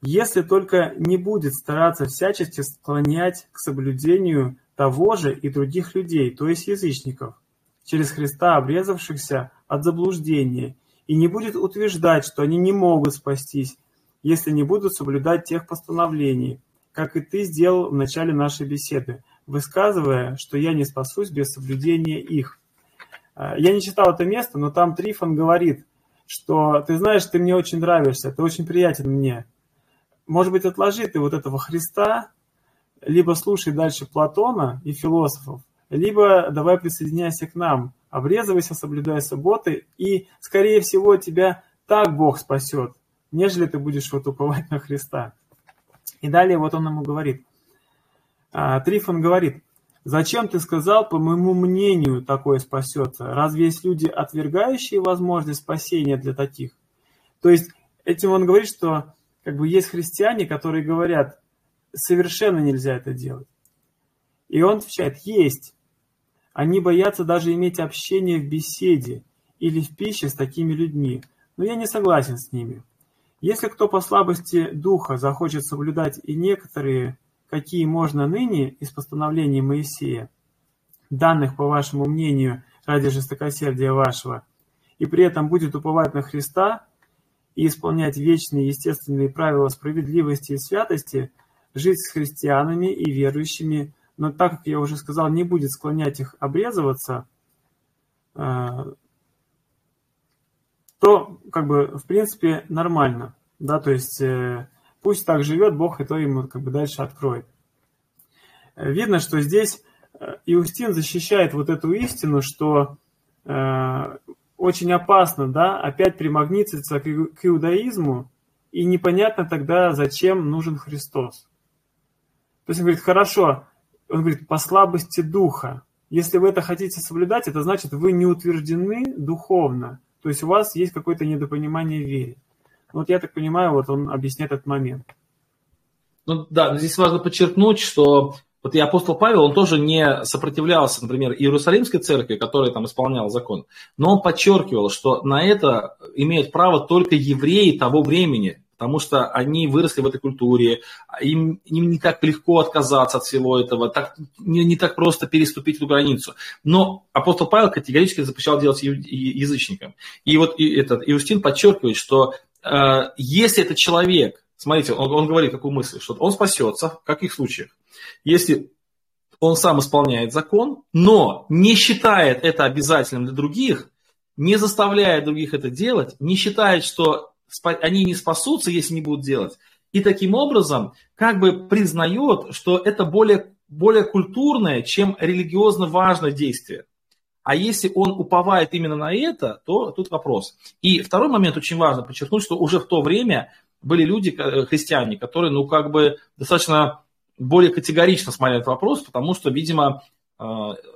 если только не будет стараться всячески склонять к соблюдению того же и других людей, то есть язычников, через Христа обрезавшихся от заблуждения, и не будет утверждать, что они не могут спастись, если не будут соблюдать тех постановлений, как и ты сделал в начале нашей беседы, высказывая, что я не спасусь без соблюдения их. А, я не читал это место, но там Трифон говорит, что ты знаешь, ты мне очень нравишься, ты очень приятен мне. Может быть, отложи ты вот этого Христа, либо слушай дальше Платона и философов, либо давай присоединяйся к нам, обрезывайся, соблюдай субботы, и, скорее всего, тебя так Бог спасет, нежели ты будешь вот уповать на Христа. И далее вот он ему говорит – а, Трифон говорит, зачем ты сказал, по моему мнению, такое спасется? Разве есть люди, отвергающие возможность спасения для таких? То есть этим он говорит, что как бы есть христиане, которые говорят, совершенно нельзя это делать. И он отвечает, есть. Они боятся даже иметь общение в беседе или в пище с такими людьми. Но я не согласен с ними. Если кто по слабости духа захочет соблюдать и некоторые какие можно ныне из постановлений Моисея, данных, по вашему мнению, ради жестокосердия вашего, и при этом будет уповать на Христа и исполнять вечные естественные правила справедливости и святости, жить с христианами и верующими, но так как я уже сказал, не будет склонять их обрезываться, э, то как бы в принципе нормально, да, то есть э, Пусть так живет, Бог и то ему как бы дальше откроет. Видно, что здесь э, Иустин защищает вот эту истину, что э, очень опасно, да, опять примагнититься к, к иудаизму, и непонятно тогда, зачем нужен Христос. То есть он говорит, хорошо, он говорит, по слабости духа. Если вы это хотите соблюдать, это значит, вы не утверждены духовно. То есть у вас есть какое-то недопонимание в вере. Вот я так понимаю, вот он объясняет этот момент. Ну да, здесь важно подчеркнуть, что вот и апостол Павел, он тоже не сопротивлялся, например, Иерусалимской церкви, которая там исполняла закон, но он подчеркивал, что на это имеют право только евреи того времени, потому что они выросли в этой культуре, им, им не так легко отказаться от всего этого, так, не, не так просто переступить эту границу. Но апостол Павел категорически запрещал делать язычникам. И вот этот Иустин подчеркивает, что если этот человек, смотрите, он, он говорит какую мысль, что он спасется, в каких случаях? Если он сам исполняет закон, но не считает это обязательным для других, не заставляет других это делать, не считает, что они не спасутся, если не будут делать. И таким образом как бы признает, что это более, более культурное, чем религиозно важное действие. А если он уповает именно на это, то тут вопрос. И второй момент очень важно подчеркнуть, что уже в то время были люди, э, христиане, которые, ну, как бы достаточно более категорично смотрели этот вопрос, потому что, видимо, э,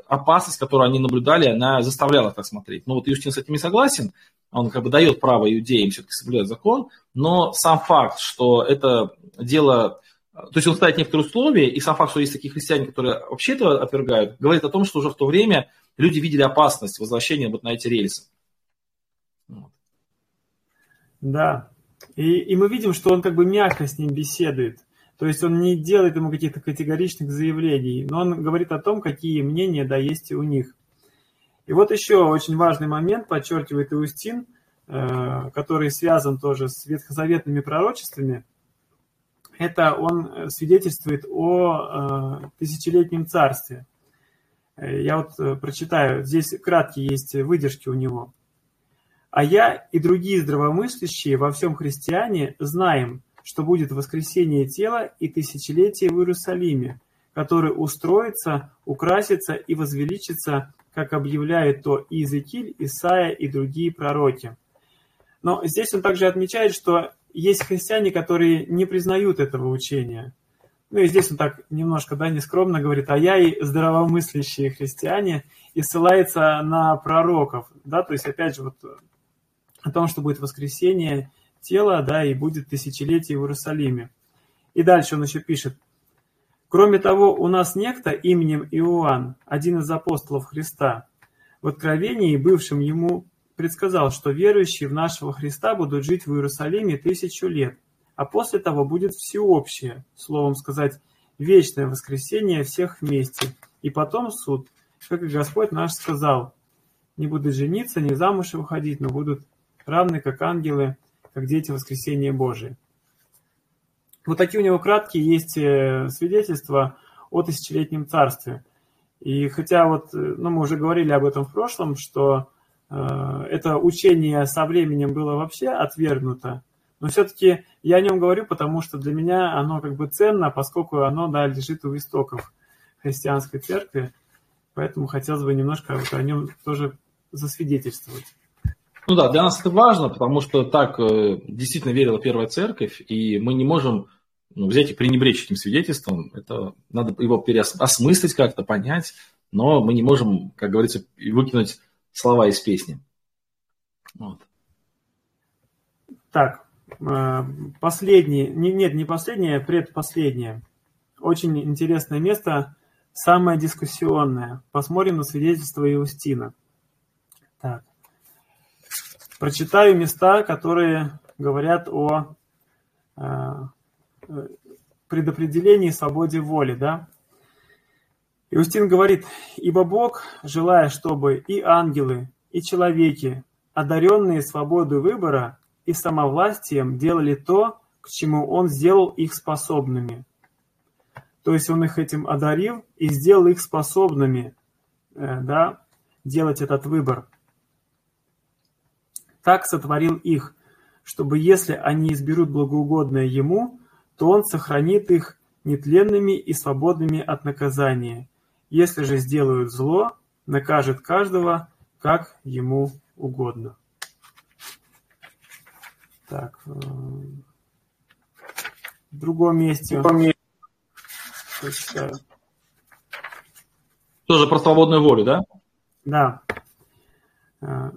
опасность, которую они наблюдали, она заставляла так смотреть. Ну, вот Юстин с этим не согласен, он как бы дает право иудеям все-таки соблюдать закон, но сам факт, что это дело, то есть он ставит некоторые условия, и сам факт, что есть такие христиане, которые вообще это отвергают, говорит о том, что уже в то время люди видели опасность возвращения вот на эти рельсы. Вот. Да, и, и мы видим, что он как бы мягко с ним беседует. То есть он не делает ему каких-то категоричных заявлений, но он говорит о том, какие мнения да есть у них. И вот еще очень важный момент, подчеркивает Иустин, э, который связан тоже с ветхозаветными пророчествами. Это он свидетельствует о э, тысячелетнем царстве. Э, я вот прочитаю, здесь краткие есть выдержки у него. А я и другие здравомыслящие во всем христиане знаем, что будет воскресение тела и тысячелетие в Иерусалиме, который устроится, украсится и возвеличится, как объявляют то Иезекииль, Исаия и другие пророки. Но здесь он также отмечает, что есть христиане, которые не признают этого учения. Ну и здесь он так немножко да, нескромно говорит, а я и здравомыслящие христиане, и ссылается на пророков. Да, то есть, опять же, вот о том, что будет воскресение тела, да, и будет тысячелетие в Иерусалиме. И дальше он еще пишет. Кроме того, у нас некто именем Иоанн, один из апостолов Христа, в Откровении, бывшим ему, предсказал, что верующие в нашего Христа будут жить в Иерусалиме тысячу лет, а после того будет всеобщее, словом сказать, вечное воскресение всех вместе, и потом суд, как и Господь наш сказал, не будут жениться, не замуж выходить, но будут равны как ангелы, как дети воскресения Божие. Вот такие у него краткие есть э, свидетельства о тысячелетнем царстве. И хотя вот, э, ну, мы уже говорили об этом в прошлом, что это учение со временем было вообще отвергнуто, но все-таки я о нем говорю, потому что для меня оно как бы ценно, поскольку оно, да, лежит у истоков христианской церкви, поэтому хотелось бы немножко вот о нем тоже засвидетельствовать. Ну да, для нас это важно, потому что так э, действительно верила Первая Церковь, и мы не можем ну, взять и пренебречь этим свидетельством. Это надо его переосмыслить как-то, понять, но мы не можем, как говорится, выкинуть слова из песни. Вот. Так, э, последнее, нет, не последнее, а предпоследнее. Очень интересное место, самое дискуссионное. Посмотрим на свидетельство Иустина. Так. Прочитаю места, которые говорят о э, предопределении свободе воли. Да? Иустин говорит, «Ибо Бог, желая, чтобы и ангелы, и человеки, одаренные свободой выбора и самовластием, делали то, к чему Он сделал их способными». То есть Он их этим одарил и сделал их способными э, да, делать этот выбор – так сотворил их, чтобы если они изберут благоугодное Ему, то Он сохранит их нетленными и свободными от наказания. Если же сделают зло, накажет каждого, как ему угодно. Так, э, в другом месте. В другом месте. Тоже про свободную волю, да? Да. Э,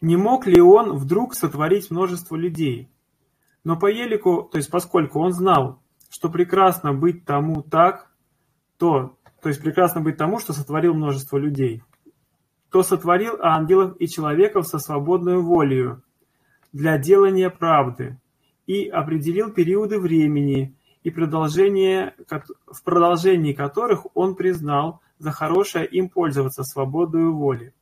не мог ли он вдруг сотворить множество людей? Но по елику, то есть поскольку он знал, что прекрасно быть тому так, то, то есть прекрасно быть тому, что сотворил множество людей, то сотворил ангелов и человеков со свободной волею для делания правды и определил периоды времени и продолжение, в продолжении которых он признал за хорошее им пользоваться свободой воли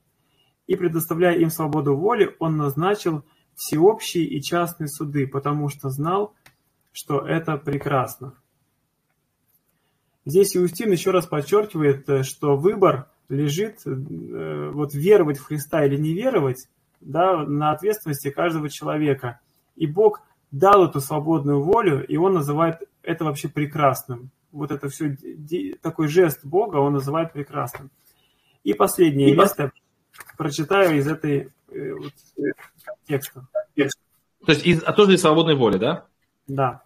и предоставляя им свободу воли, он назначил всеобщие и частные суды, потому что знал, что это прекрасно. Здесь Иустин еще раз подчеркивает, что выбор лежит э, вот веровать в Христа или не веровать, да, на ответственности каждого человека. И Бог дал эту свободную волю, и Он называет это вообще прекрасным. Вот это все, такой жест Бога Он называет прекрасным. И последнее и место прочитаю из этой э, вот, текста. То есть из, а тоже из свободной воли, да? Да.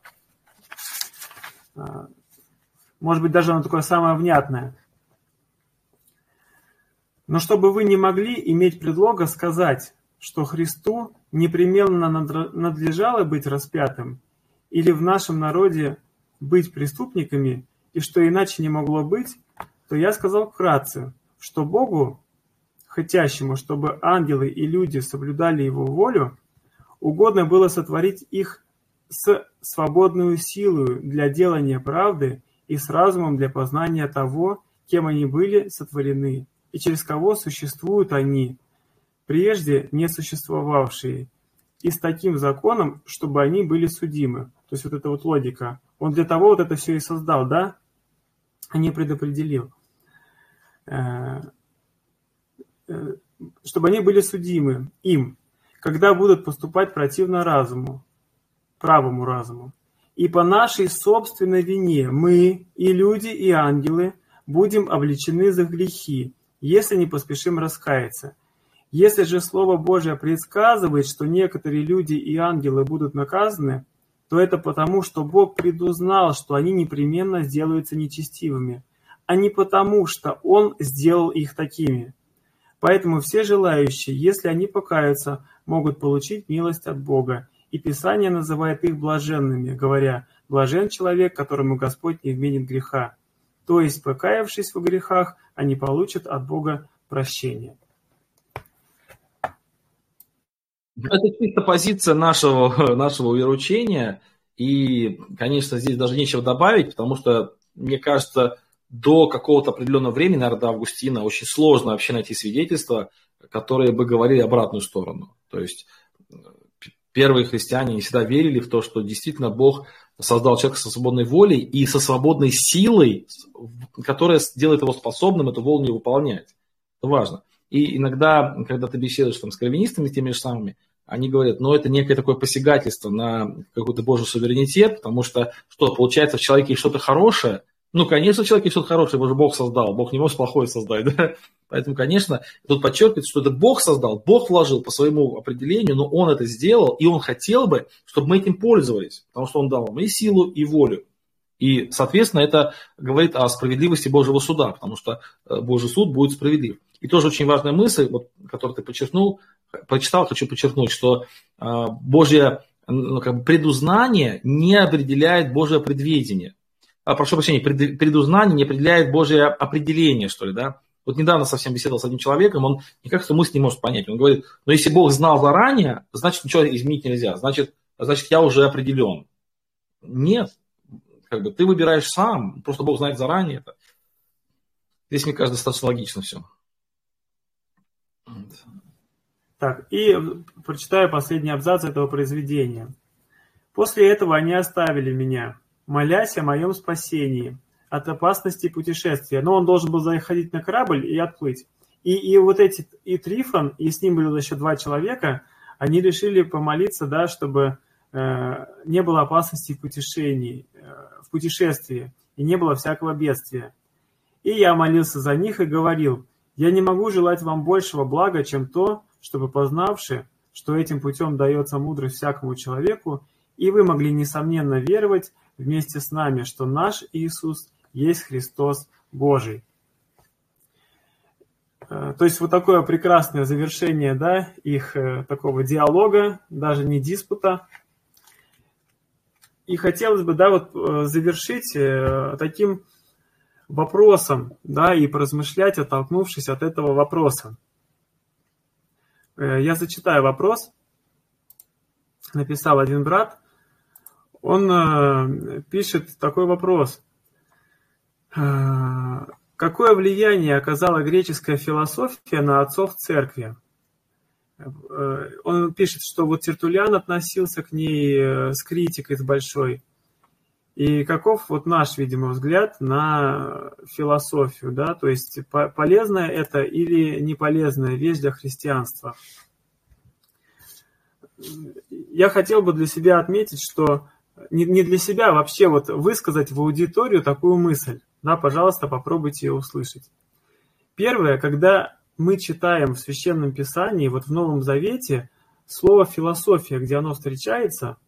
Может быть, даже оно такое самое внятное. Но чтобы вы не могли иметь предлога сказать, что Христу непременно надлежало быть распятым, или в нашем народе быть преступниками, и что иначе не могло быть, то я сказал вкратце, что Богу, хотящему, чтобы ангелы и люди соблюдали Его волю, угодно было сотворить их с свободную силою для делания правды и с разумом для познания того, кем они были сотворены, и через кого существуют они, прежде не существовавшие, и с таким законом, чтобы они были судимы. То есть вот эта вот логика. Он для того вот это все и создал, да? А не предопределил. Э, э, чтобы они были судимы им, когда будут поступать противно разуму, правому разуму. И по нашей собственной вине мы, и люди, и ангелы, будем обличены за грехи, если не поспешим раскаяться. Если же Слово Божие предсказывает, что некоторые люди и ангелы будут наказаны, то это потому, что Бог предузнал, что они непременно сделаются нечестивыми, а не потому, что Он сделал их такими. Поэтому все желающие, если они покаются, могут получить милость от Бога, и Писание называет их блаженными, говоря «блажен человек, которому Господь не вменит греха». То есть, покаявшись в грехах, они получат от Бога прощение. Это чисто позиция нашего, нашего вероучения. И, конечно, здесь даже нечего добавить, потому что, мне кажется, до какого-то определенного времени, наверное, до Августина, очень сложно вообще найти свидетельства, которые бы говорили обратную сторону. То есть первые христиане не всегда верили в то, что действительно Бог создал человека со свободной волей и со свободной силой, которая делает его способным эту волю выполнять. Это важно. И иногда, когда ты беседуешь там, с кальвинистами, теми же самыми, они говорят, ну, это некое такое посягательство на какой-то божий суверенитет, потому что, что, получается, в человеке есть что-то хорошее, ну, конечно, в человеке что-то хорошее, его же Бог создал, Бог не может плохое создать, да? Поэтому, конечно, тут подчеркивается, что это Бог создал, Бог вложил по своему определению, но Он это сделал, и Он хотел бы, чтобы мы этим пользовались, потому что Он дал нам и силу, и волю. И, соответственно, это говорит о справедливости Божьего суда, потому что э, Божий суд будет справедлив. И тоже очень важная мысль, вот, которую ты подчеркнул, прочитал, хочу подчеркнуть, что э, Божье ну, как бы предузнание не определяет Божье предведение. А, прошу прощения, пред, предузнание не определяет Божье определение, что ли, да? Вот недавно совсем беседовал с одним человеком, он никак эту мысль не может понять. Он говорит, но если Бог знал заранее, значит ничего изменить нельзя, значит, значит я уже определен. Нет, как бы ты выбираешь сам, просто Бог знает заранее это. Здесь, мне кажется, достаточно логично все. Так, и прочитаю последний абзац этого произведения. После этого они оставили меня, молясь о моем спасении от опасности путешествия. Но он должен был заходить на корабль и отплыть. И, и вот эти, и Трифон, и с ним было еще два человека, они решили помолиться, да, чтобы э, не было опасности в путешении, э, в путешествии, и не было всякого бедствия. И я молился за них и говорил, я не могу желать вам большего блага, чем то, чтобы познавши, что этим путем дается мудрость всякому человеку, и вы могли несомненно веровать вместе с нами, что наш Иисус есть Христос Божий. Э, то есть вот такое прекрасное завершение да, их э, такого диалога, даже не диспута. И хотелось бы да, вот, э, завершить таким вопросом да, и поразмышлять, оттолкнувшись от этого вопроса. Я зачитаю вопрос. Написал один брат. Он пишет такой вопрос. Какое влияние оказала греческая философия на отцов церкви? Он пишет, что вот Тертулян относился к ней с критикой с большой. И каков вот наш, видимо, взгляд на философию, да, то есть полезная это или не полезная вещь для христианства? Я хотел бы для себя отметить, что не, не для себя, а вообще вот высказать в аудиторию такую мысль. Да, пожалуйста, попробуйте ее услышать. Первое, когда мы читаем в Священном Писании, вот в Новом Завете, слово философия, где оно встречается –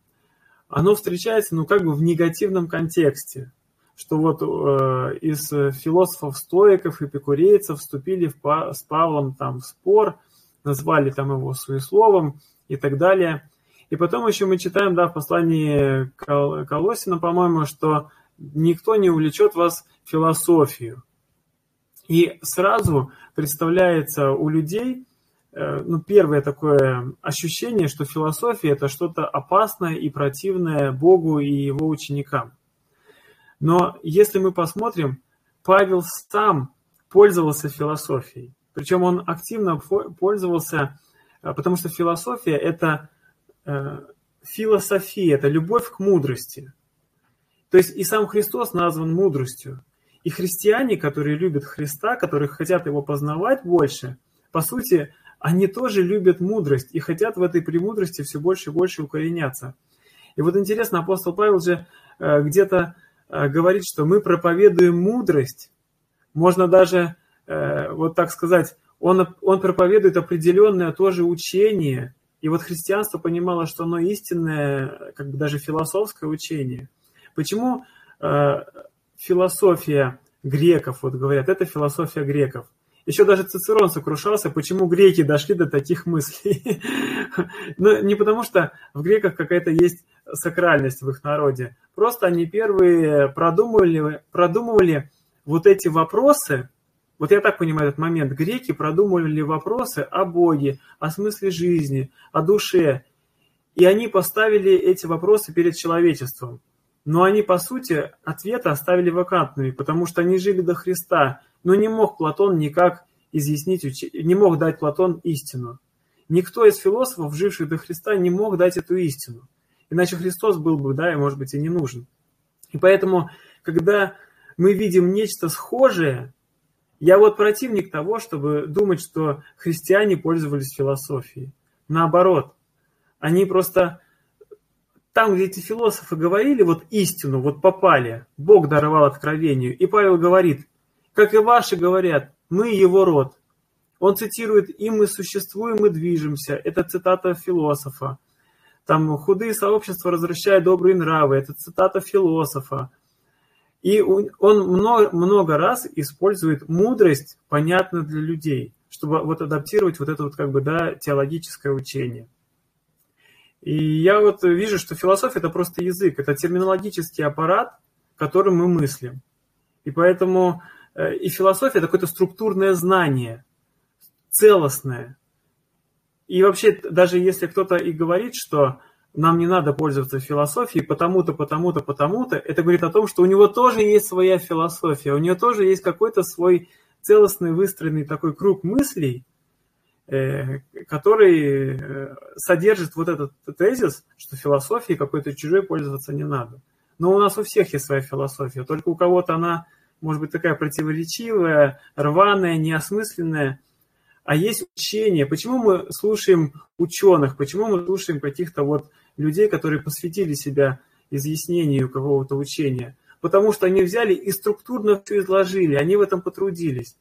оно встречается, ну, как бы в негативном контексте, что вот э, из философов-стоиков, эпикурейцев вступили в, с Павлом там в спор, назвали там его суесловом и так далее. И потом еще мы читаем, да, в послании Кол Колосина, по-моему, что никто не увлечет вас философию. И сразу представляется у людей, Э, ну, первое такое ощущение, что философия – это что-то опасное и противное Богу и его ученикам. Но если мы посмотрим, Павел сам пользовался философией. Причем он активно пользовался, э, потому что философия – это философия, это любовь к мудрости. То есть и сам Христос назван мудростью. И христиане, которые любят Христа, которые хотят его познавать больше, по сути, они тоже любят мудрость и хотят в этой премудрости все больше и больше укореняться. И вот интересно, апостол Павел же э, где-то э, говорит, что мы проповедуем мудрость. Можно даже, э, вот так сказать, он, он проповедует определенное тоже учение. И вот христианство понимало, что оно истинное, как бы даже философское учение. Почему философия греков, вот говорят, это философия греков? Еще даже Цицерон сокрушался, почему греки дошли до таких мыслей. Но ну, не потому, что в греках какая-то есть сакральность в их народе. Просто они первые продумывали, продумывали вот эти вопросы, вот я так понимаю этот момент, греки продумывали вопросы о Боге, о смысле жизни, о душе. И они поставили эти вопросы перед человечеством. Но они, по сути, ответы оставили вакантными, потому что они жили до Христа, но не мог Платон никак изъяснить, не мог дать Платон истину. Никто из философов, живших до Христа, не мог дать эту истину. Иначе Христос был бы, да, и может быть и не нужен. И поэтому, когда мы видим нечто схожее, я вот противник того, чтобы думать, что христиане пользовались философией. Наоборот, они просто там, где эти философы говорили вот истину, вот попали, Бог даровал откровению. И Павел говорит, как и ваши говорят, мы его род. Он цитирует «И мы существуем и движемся». Это цитата философа. Там «Худые сообщества возвращают добрые нравы». Это цитата философа. И он много, много раз использует мудрость, понятную для людей, чтобы вот адаптировать вот это вот как бы, да, теологическое учение. И я вот вижу, что философия – это просто язык, это терминологический аппарат, которым мы мыслим. И поэтому Э, и философия – это какое-то структурное знание, целостное. И вообще, даже если кто-то и говорит, что нам не надо пользоваться философией потому-то, потому-то, потому-то, это говорит о том, что у него тоже есть своя философия, у него тоже есть какой-то свой целостный выстроенный такой круг мыслей, э, который э, содержит вот этот тезис, что философией какой-то чужой пользоваться не надо. Но у нас у всех есть своя философия, только у кого-то она может быть, такая противоречивая, рваная, неосмысленная. А есть учение. Почему мы слушаем ученых? Почему мы слушаем каких-то вот людей, которые посвятили себя изъяснению какого-то учения? Потому что они взяли и структурно все изложили, они в этом потрудились.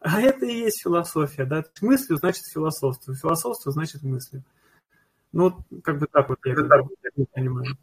А это и есть философия, да? Мыслью значит философство, философство значит мыслью. Ну, как бы так вот я это понимаю.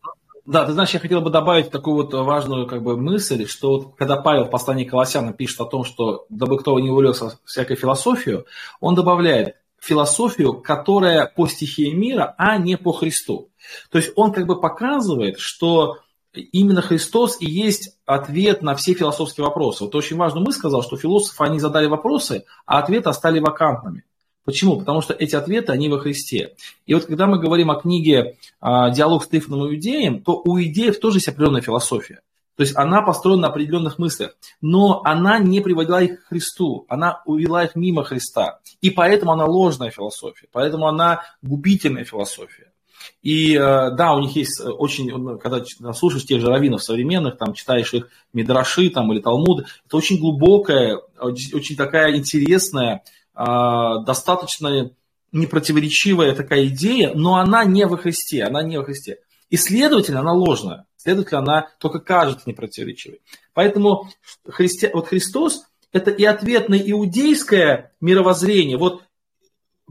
Да, ты знаешь, я хотел бы добавить такую вот важную как бы, мысль, что вот, когда Павел в послании к Колоссянам пишет о том, что дабы кто не увлекся всякой философию, он добавляет философию, которая по стихии мира, а не по Христу. То есть он как бы показывает, что именно Христос и есть ответ на все философские вопросы. Вот очень важно, мы сказал, что философы, они задали вопросы, а ответы остались вакантными. Почему? Потому что эти ответы, они во Христе. И вот когда мы говорим о книге а, «Диалог с Трифоном и Иудеем», то у иудеев тоже есть определенная философия. То есть она построена на определенных мыслях, но она не приводила их к Христу, она увела их мимо Христа. И поэтому она ложная философия, поэтому она губительная философия. И да, у них есть очень, когда слушаешь тех же раввинов современных, там читаешь их Мидраши там, или Талмуд, это очень глубокая, очень такая интересная, достаточно непротиворечивая такая идея, но она не во Христе, она не во Христе. И, следовательно, она ложная. Следовательно, она только кажется непротиворечивой. Поэтому христи... вот Христос – это и ответ на иудейское мировоззрение. Вот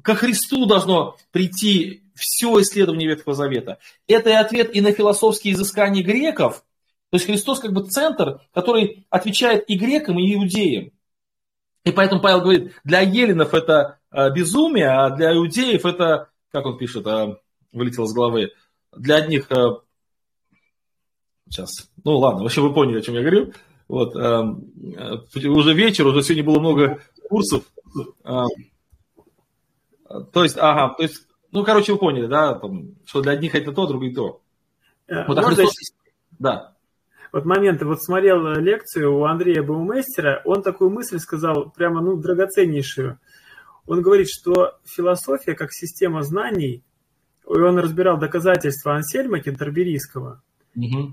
ко Христу должно прийти все исследование Ветхого Завета. Это и ответ и на философские изыскания греков. То есть Христос как бы центр, который отвечает и грекам, и иудеям. И поэтому Павел говорит, для еленов это э, безумие, а для иудеев это, как он пишет, э, вылетело с головы, для одних... Э, сейчас, ну ладно, вообще вы поняли, о чем я говорю. Вот, уже вечер, уже сегодня было много курсов. То есть, ага, то есть, ну, короче, вы поняли, да, там, что для одних это то, других то. Вот, а Христос... Да. Вот момент, вот смотрел лекцию у Андрея Баумейстера, он такую мысль сказал, прямо, ну, драгоценнейшую. Он говорит, что философия как система знаний, и он разбирал доказательства Ансельма Кентерберийского, угу.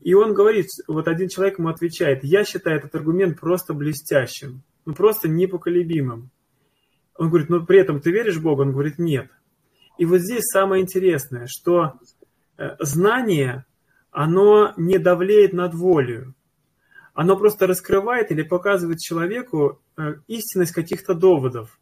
И он говорит, вот один человек ему отвечает, я считаю этот аргумент просто блестящим, ну, просто непоколебимым. Он говорит, ну, при этом ты веришь в Бога? Он говорит, нет. И вот здесь самое интересное, что э, знание оно не давлеет над волей. Оно просто раскрывает или показывает человеку э, истинность каких-то доводов.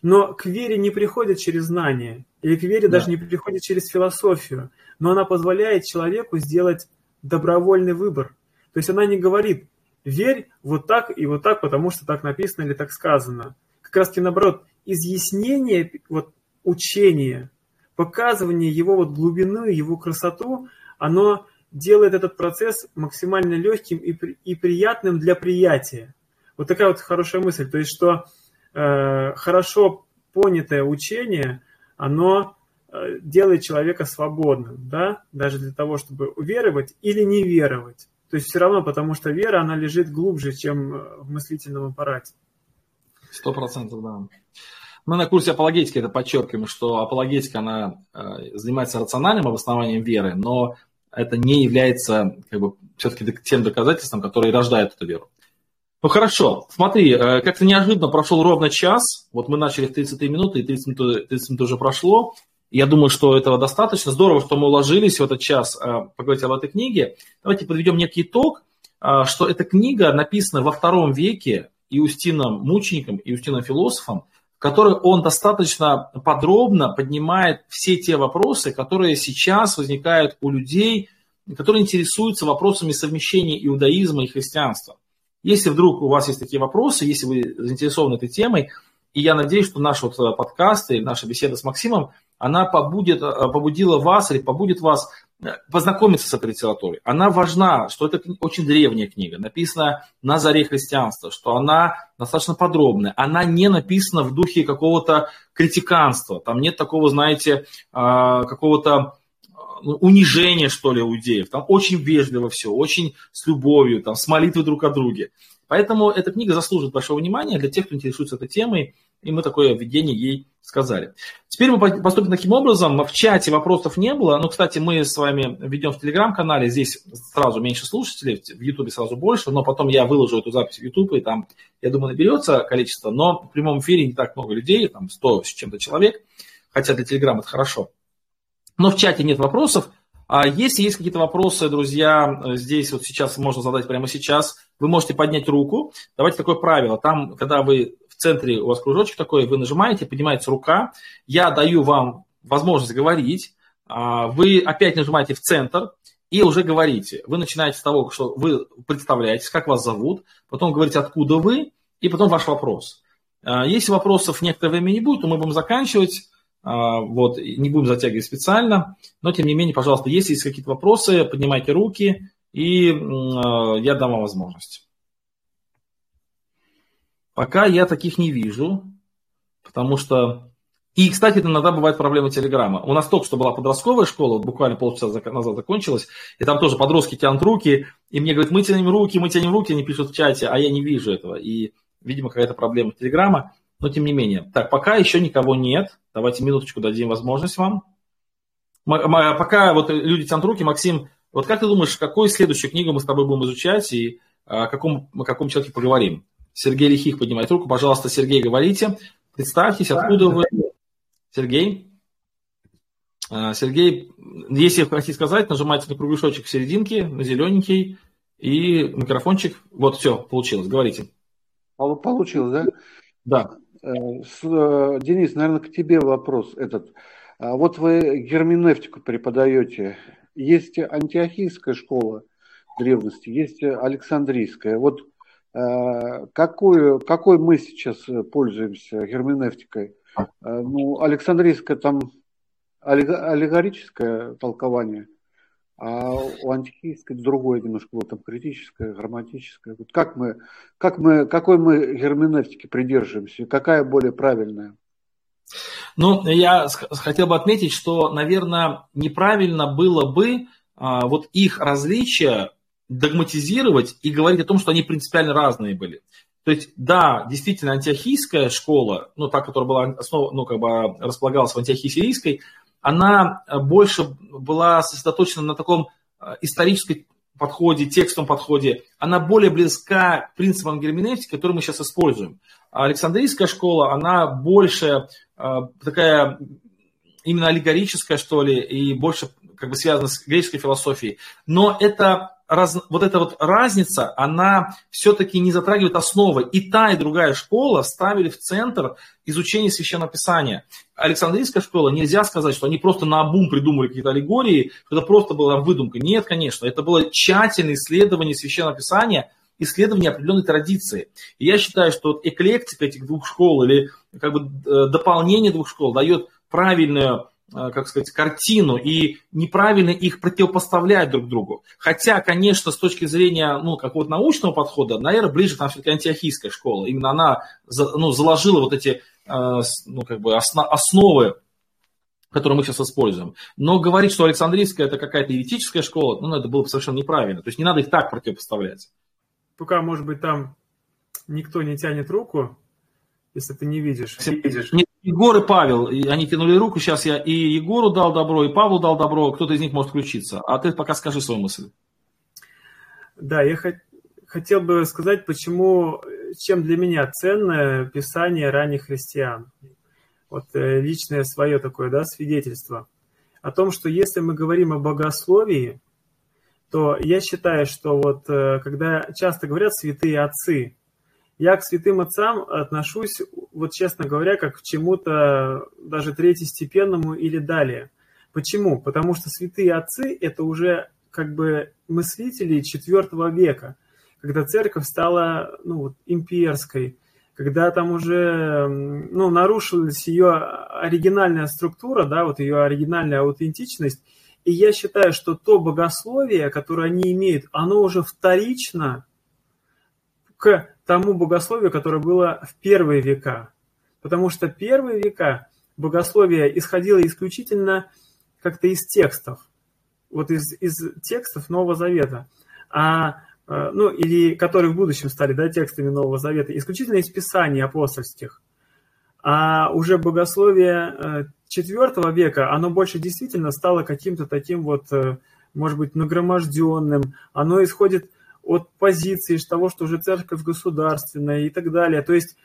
Но к вере не приходит через знание, или к вере да. даже не приходит через философию, но она позволяет человеку сделать добровольный выбор. То есть она не говорит, верь вот так и вот так, потому что так написано или так сказано. Как раз таки наоборот, изъяснение вот, учения, показывание его вот глубины, его красоту, оно делает этот процесс максимально легким и, и приятным для приятия. Вот такая вот хорошая мысль. То есть, что э, хорошо понятое учение, оно делает человека свободным, да, даже для того, чтобы уверовать или не веровать. То есть все равно, потому что вера, она лежит глубже, чем э, в мыслительном аппарате. Сто процентов, да. Мы на курсе апологетики это подчеркиваем, что апологетика, она э, занимается рациональным обоснованием веры, но это не является как бы, все-таки тем доказательством, которое рождает эту веру. Ну хорошо, смотри, э, как-то неожиданно прошел ровно час, вот мы начали в 33 минуты, и 30 минут, 30 минут уже прошло, я думаю, что этого достаточно. Здорово, что мы уложились в этот час э, поговорить об этой книге. Давайте подведем некий итог, э, что эта книга написана во втором веке Иустином мучеником, Иустином философом, которой он достаточно подробно поднимает все те вопросы, которые сейчас возникают у людей, которые интересуются вопросами совмещения иудаизма и христианства. Если вдруг у вас есть такие вопросы, если вы заинтересованы этой темой, и я надеюсь, что наш вот подкаст и наша беседа с Максимом, она побудет, побудила вас или побудит вас познакомиться с этой литературой. Она важна, что это очень древняя книга, написана на заре христианства, что она достаточно подробная, она не написана в духе какого-то критиканства, там нет такого, знаете, а, какого-то ну, унижения, что ли, иудеев. Там очень вежливо все, очень с любовью, там, с молитвой друг о друге. Поэтому эта книга заслуживает большого внимания для тех, кто интересуется этой темой, и мы такое введение ей сказали. Теперь мы поступим таким образом. В чате вопросов не было. Ну, кстати, мы с вами ведем в Телеграм-канале. Здесь сразу меньше слушателей, в Ютубе сразу больше. Но потом я выложу эту запись в Ютуб, и там, я думаю, наберется количество. Но в прямом эфире не так много людей, там 100 с чем-то человек. Хотя для Телеграма это хорошо. Но в чате нет вопросов. А если есть какие-то вопросы, друзья, здесь вот сейчас можно задать прямо сейчас, вы можете поднять руку. Давайте такое правило. Там, когда вы в центре у вас кружочек такой, вы нажимаете, поднимается рука, я даю вам возможность говорить, а, вы опять нажимаете в центр и уже говорите. Вы начинаете с того, что вы представляетесь, как вас зовут, потом говорите, откуда вы, и потом ваш вопрос. А, если вопросов некоторое время не будет, то мы будем заканчивать, а, вот, не будем затягивать специально, но тем не менее, пожалуйста, если есть какие-то вопросы, поднимайте руки, и я дам вам возможность. Пока я таких не вижу, потому что... И, кстати, иногда бывает проблема Телеграма. У нас только что была подростковая школа, буквально полчаса назад закончилась, и там тоже подростки тянут руки, и мне говорят, мы тянем руки, мы тянем руки, они пишут в чате, а я не вижу этого. И, видимо, какая-то проблема Телеграма, но тем не менее. Так, пока еще никого нет. Давайте минуточку дадим возможность вам. Пока вот люди тянут руки, Максим, вот как ты думаешь, какую следующую книгу мы с тобой будем изучать и о каком, о каком человеке поговорим? Сергей Лихих поднимает руку. Пожалуйста, Сергей, говорите. Представьтесь, откуда вы? Сергей? А, Сергей, если хотите сказать, нажимайте на кругляшочек в серединке, на зелененький, и микрофончик. Вот, все, получилось. Говорите. Получилось, да? Да. Э, э, Денис, наверное, к тебе вопрос этот. А вот вы герменевтику преподаете. Есть антиохийская школа древности, есть Александрийская. Вот какую, какой мы сейчас пользуемся герменевтикой? Ну, Александрийская там аллегорическое толкование, а у антихийской другое немножко было, там критическое, грамматическое. Вот как мы, как мы, какой мы герменевтики придерживаемся, какая более правильная? Ну, я хотел бы отметить, что, наверное, неправильно было бы а, вот их различия догматизировать и говорить о том, что они принципиально разные были. То есть, да, действительно, антиохийская школа, ну, та, которая была основа, ну, как бы располагалась в антиохии сирийской, она э, больше была сосредоточена на таком э, историческом подходе, текстовом подходе, она более близка к принципам герменевтики, которые мы сейчас используем. А Александрийская школа, она больше такая именно аллегорическая, что ли, и больше как бы связана с греческой философией. Но это раз, вот эта вот разница, она все-таки не затрагивает основы. И та, и другая школа ставили в центр изучения священного писания. Александрийская школа, нельзя сказать, что они просто на обум придумали какие-то аллегории, что это просто была выдумка. Нет, конечно, это было тщательное исследование священного писания, исследование определенной традиции. И я считаю, что вот эклектика этих двух школ или как бы э, дополнение двух школ дает правильную Э, как сказать, картину и неправильно их противопоставлять друг другу. Хотя, конечно, с точки зрения ну, какого-то научного подхода, наверное, ближе там все-таки антиохийская школа. Именно она ну, заложила вот эти э, ну, как бы основы которые мы сейчас используем. Но говорить, что Александрийская это какая-то еретическая школа, ну, это было бы совершенно неправильно. То есть не надо их так противопоставлять. Пока, может быть, там никто не тянет руку, если ты не видишь. Не видишь. Нет, Егор и Павел, они тянули руку, сейчас я и Егору дал добро, и Павлу дал добро, кто-то из них может включиться. А ты пока скажи свою мысль. Да, я хотел бы сказать, почему, чем для меня ценное писание ранних христиан. Вот э, личное свое такое, да, свидетельство. О том, что если мы говорим о богословии, то я считаю, что вот э, когда часто говорят святые отцы, я к святым отцам отношусь, вот честно говоря, как к чему-то даже третьестепенному или далее. Почему? Потому что святые отцы – это уже как бы мыслители IV века, когда церковь стала ну, вот, имперской, когда там уже ну, нарушилась ее оригинальная структура, да, вот ее оригинальная аутентичность. И я считаю, что то богословие, которое они имеют, оно уже вторично к тому богословию, которое было в первые века. Потому что первые века богословие исходило исключительно как-то из текстов, вот из, из текстов Нового Завета, а, э, ну, или которые в будущем стали да, текстами Нового Завета, исключительно из Писаний апостольских. А уже богословие IV э, века, оно больше действительно стало каким-то таким вот, э, может быть, нагроможденным, оно исходит от позиции того, что уже церковь государственная и так далее. То есть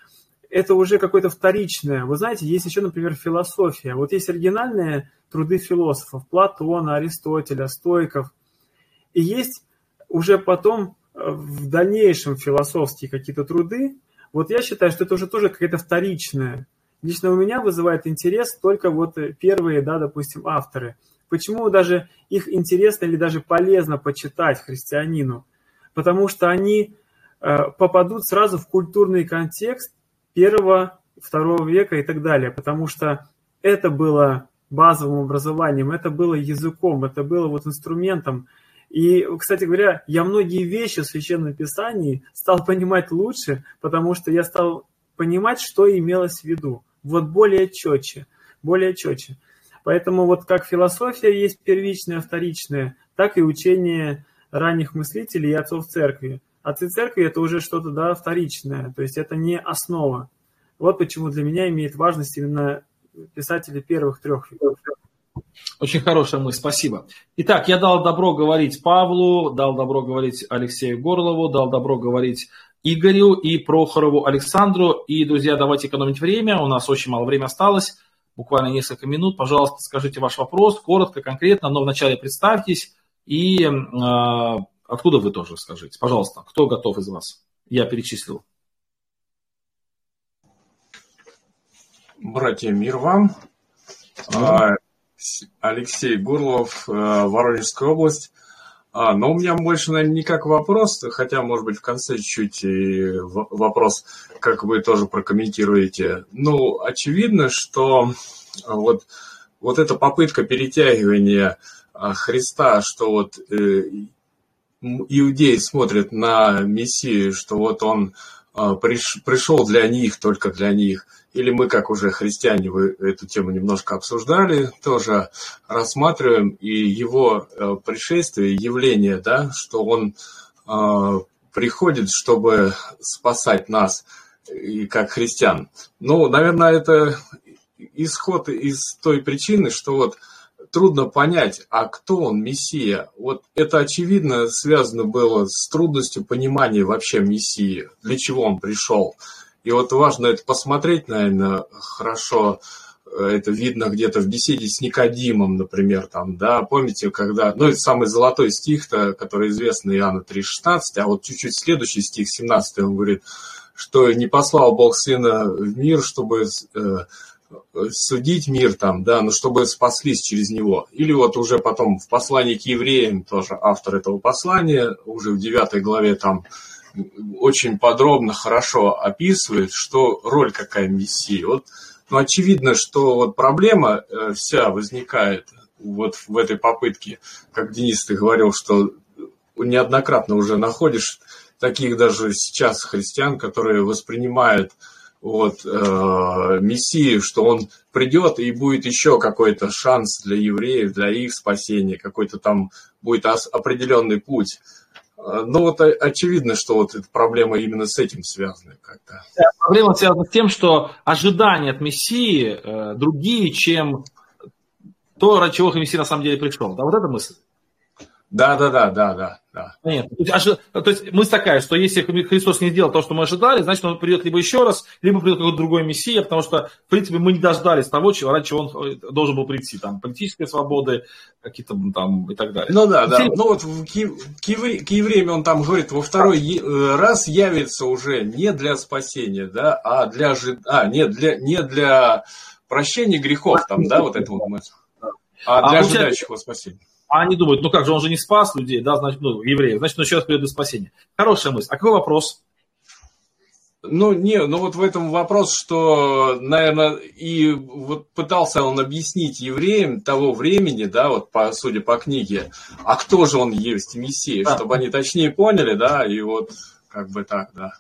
это уже какое-то вторичное. Вы знаете, есть еще, например, философия. Вот есть оригинальные труды философов Платона, Аристотеля, Стойков. И есть уже потом э, в дальнейшем философские какие-то труды. Вот я считаю, что это уже тоже какая-то вторичная. Лично у меня вызывает интерес только вот первые, да, допустим, авторы. Почему даже их интересно или даже полезно почитать христианину? Потому что они э, попадут сразу в культурный контекст первого, второго века и так далее, потому что это было базовым образованием, это было языком, это было вот инструментом. И, кстати говоря, я многие вещи в Священном Писании стал понимать лучше, потому что я стал понимать, что имелось в виду. Вот более четче, более четче. Поэтому вот как философия есть первичная, вторичная, так и учение ранних мыслителей и отцов церкви. Отцы церкви это уже что-то да, вторичное, то есть это не основа. Вот почему для меня имеет важность именно писатели первых трех. Очень хорошая мысль, спасибо. Итак, я дал добро говорить Павлу, дал добро говорить Алексею Горлову, дал добро говорить Игорю и Прохорову Александру. И, друзья, давайте экономить время, у нас очень мало времени осталось, буквально несколько минут. Пожалуйста, скажите ваш вопрос, коротко, конкретно, но вначале представьтесь и э, откуда вы тоже скажите. Пожалуйста, кто готов из вас? Я перечислил. Братья, мир вам. Mm-hmm. Алексей Гурлов, э, Воронежская область. А, но у меня больше, наверное, не как вопрос, хотя, может быть, в конце чуть-чуть вопрос, как вы тоже прокомментируете. Ну, очевидно, что вот, вот эта попытка перетягивания а, Христа, что вот э, иудеи смотрят на Мессию, что вот он а, приш, пришел для них, только для них – или мы, как уже христиане, вы эту тему немножко обсуждали, тоже рассматриваем и его э, пришествие, явление, да, что он э, приходит, чтобы спасать нас и как христиан. Ну, наверное, это исход из той причины, что вот трудно понять, а кто он, Мессия. Вот это очевидно связано было с трудностью понимания вообще Мессии, для чего он пришел. И вот важно это посмотреть, наверное, хорошо. Это видно где-то в беседе с Никодимом, например, там, да, помните, когда, ну, это самый золотой стих-то, который известный Иоанна 3,16, а вот чуть-чуть следующий стих, 17, он говорит, что не послал Бог Сына в мир, чтобы э, судить мир там, да, но чтобы спаслись через него. Или вот уже потом в послании к евреям тоже автор этого послания, уже в 9 главе там очень подробно, хорошо описывает, что роль какая Мессии. Вот, ну, очевидно, что вот проблема э, вся возникает вот в этой попытке, как Денис ты говорил, что неоднократно уже находишь таких даже сейчас христиан, которые воспринимают вот, э, Мессию, что он придет и будет еще какой-то шанс для евреев, для их спасения, какой-то там будет определенный путь. Ну вот очевидно, что вот эта проблема именно с этим связана как-то. Проблема связана с тем, что ожидания от Мессии э, другие, чем то, ради чего Мессия на самом деле пришел. Да, вот эта мысль? Да, да, да, да, да. да. Нет, то есть мысль такая, что если Христос не сделал то, что мы ожидали, значит, он придет либо еще раз, либо придет какой-то другой Мессия, потому что, в принципе, мы не дождались того, чего, ради чего он э, должен был прийти. Там политической свободы, какие-то там и так далее. Ну да, да. Ну вот к, к, евреям он там говорит, во второй э, раз явится уже не для спасения, да, а для, а, не для, не для прощения грехов, там, да, вот это вот мысль. А, а для ожидающих его спасения. А они думают, ну как же, он же не спас людей, да, значит, ну, евреев, значит, он еще раз придет до спасения. Хорошая мысль. А какой вопрос? Ну, не, ну вот в этом вопрос, что, наверное, и вот пытался он объяснить евреям того времени, да, вот по, судя по книге, а кто же он есть, Мессия, да. чтобы они точнее поняли, да, и вот как бы так, да.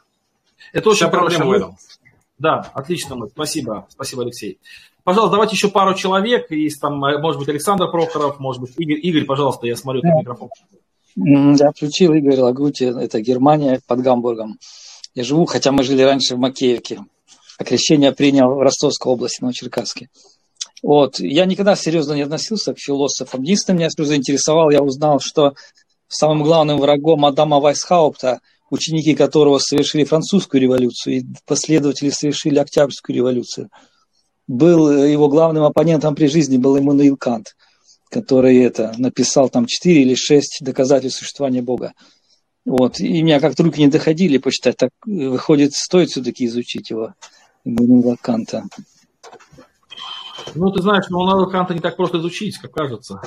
Это очень хорошая мысль. Да, отлично, спасибо, спасибо, Алексей. Пожалуйста, давайте еще пару человек. Есть там, э, может быть, Александр Прохоров, может быть, Игорь. Игорь, пожалуйста, я смотрю на микрофон. Я включил Игорь Лагути, это Германия, под Гамбургом. Я живу, хотя мы жили раньше в Макеевке. А крещение принял в Ростовской области, Новочеркасске. Вот. Я никогда серьезно не относился к философам. Единственное, меня что заинтересовало, я узнал, что самым главным врагом Адама Вайсхаупта, ученики которого совершили французскую революцию и последователи совершили Октябрьскую революцию – был э, его главным оппонентом при жизни был Иммануил Кант, который это написал там 4 или 6 доказательств существования Бога. Вот. И меня как-то руки не доходили почитать. Так э, выходит, стоит все-таки изучить его, Иммануила Канта. Ну, ты знаешь, Иммануила Канта не так просто изучить, как кажется.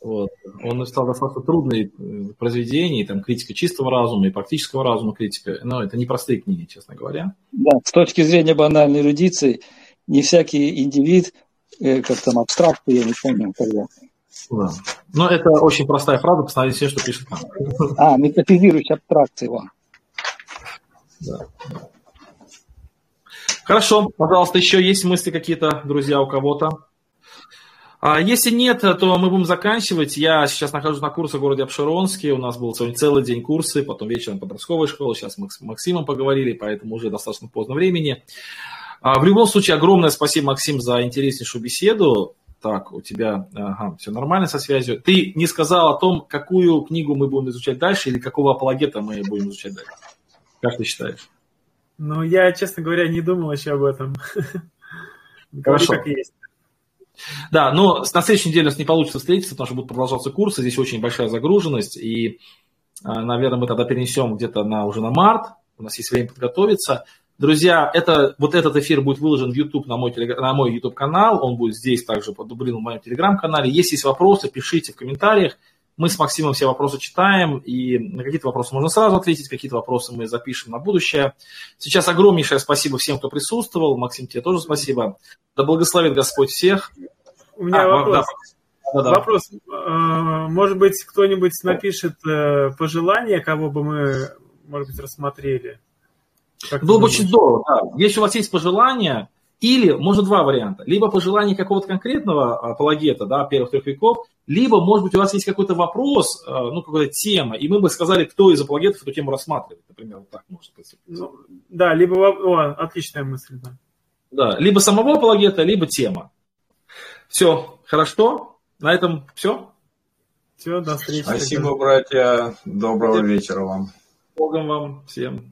Вот. Он написал достаточно трудные э, произведения, там, критика чистого разума и практического разума критика. Но это непростые книги, честно говоря. Да, с точки зрения банальной эрудиции, не всякий индивид, э, как там абстракты, я не помню когда. Да. Но это очень простая фраза, посмотрите все, что пишет там. А, метафизирующий абстракции его. Да. Хорошо, пожалуйста, еще есть мысли какие-то, друзья, у кого-то? А если нет, то мы будем заканчивать. Я сейчас нахожусь на курсе в городе Обширонске. У нас был сегодня целый день курсы, потом вечером подростковая школа. Сейчас мы с Максимом поговорили, поэтому уже достаточно поздно времени. А, в любом случае, огромное спасибо, Максим, за интереснейшую беседу. Так, у тебя ага, все нормально со связью. Ты не сказал о том, какую книгу мы будем изучать дальше или какого апологета мы будем изучать дальше. Как ты считаешь? Ну, я, честно говоря, не думал еще об этом. Хорошо. как есть. Да, но на следующей неделе у нас не получится встретиться, потому что будут продолжаться курсы, здесь очень большая загруженность, и, а, наверное, мы тогда перенесем где-то на, уже на март, у нас есть время подготовиться. Друзья, это, вот этот эфир будет выложен в YouTube на мой, на мой YouTube канал, он будет здесь также подублен в моем телеграм-канале. Если есть вопросы, пишите в комментариях. Мы с Максимом все вопросы читаем, и на какие-то вопросы можно сразу ответить, какие-то вопросы мы запишем на будущее. Сейчас огромнейшее спасибо всем, кто присутствовал. Максим, тебе тоже спасибо. Да благословит Господь всех. У меня а, вопрос. Да, да. Вопрос. А, может быть, кто-нибудь напишет э, пожелание, кого бы мы, может быть, рассмотрели? Как Было бы очень здорово. Да. Если у вас есть пожелания, или, может, два варианта. Либо пожелание какого-то конкретного апологета, да, первых трех веков, либо, может быть, у вас есть какой-то вопрос, э, ну, какая-то тема, и мы бы сказали, кто из апологетов эту тему рассматривает, например, вот так может быть. Ну, да, либо, о, отличная мысль, да. Да, либо самого апологета, либо тема. Все, хорошо, на этом все. Все, до встречи. Спасибо, братья, доброго вечера вам. Богом вам всем.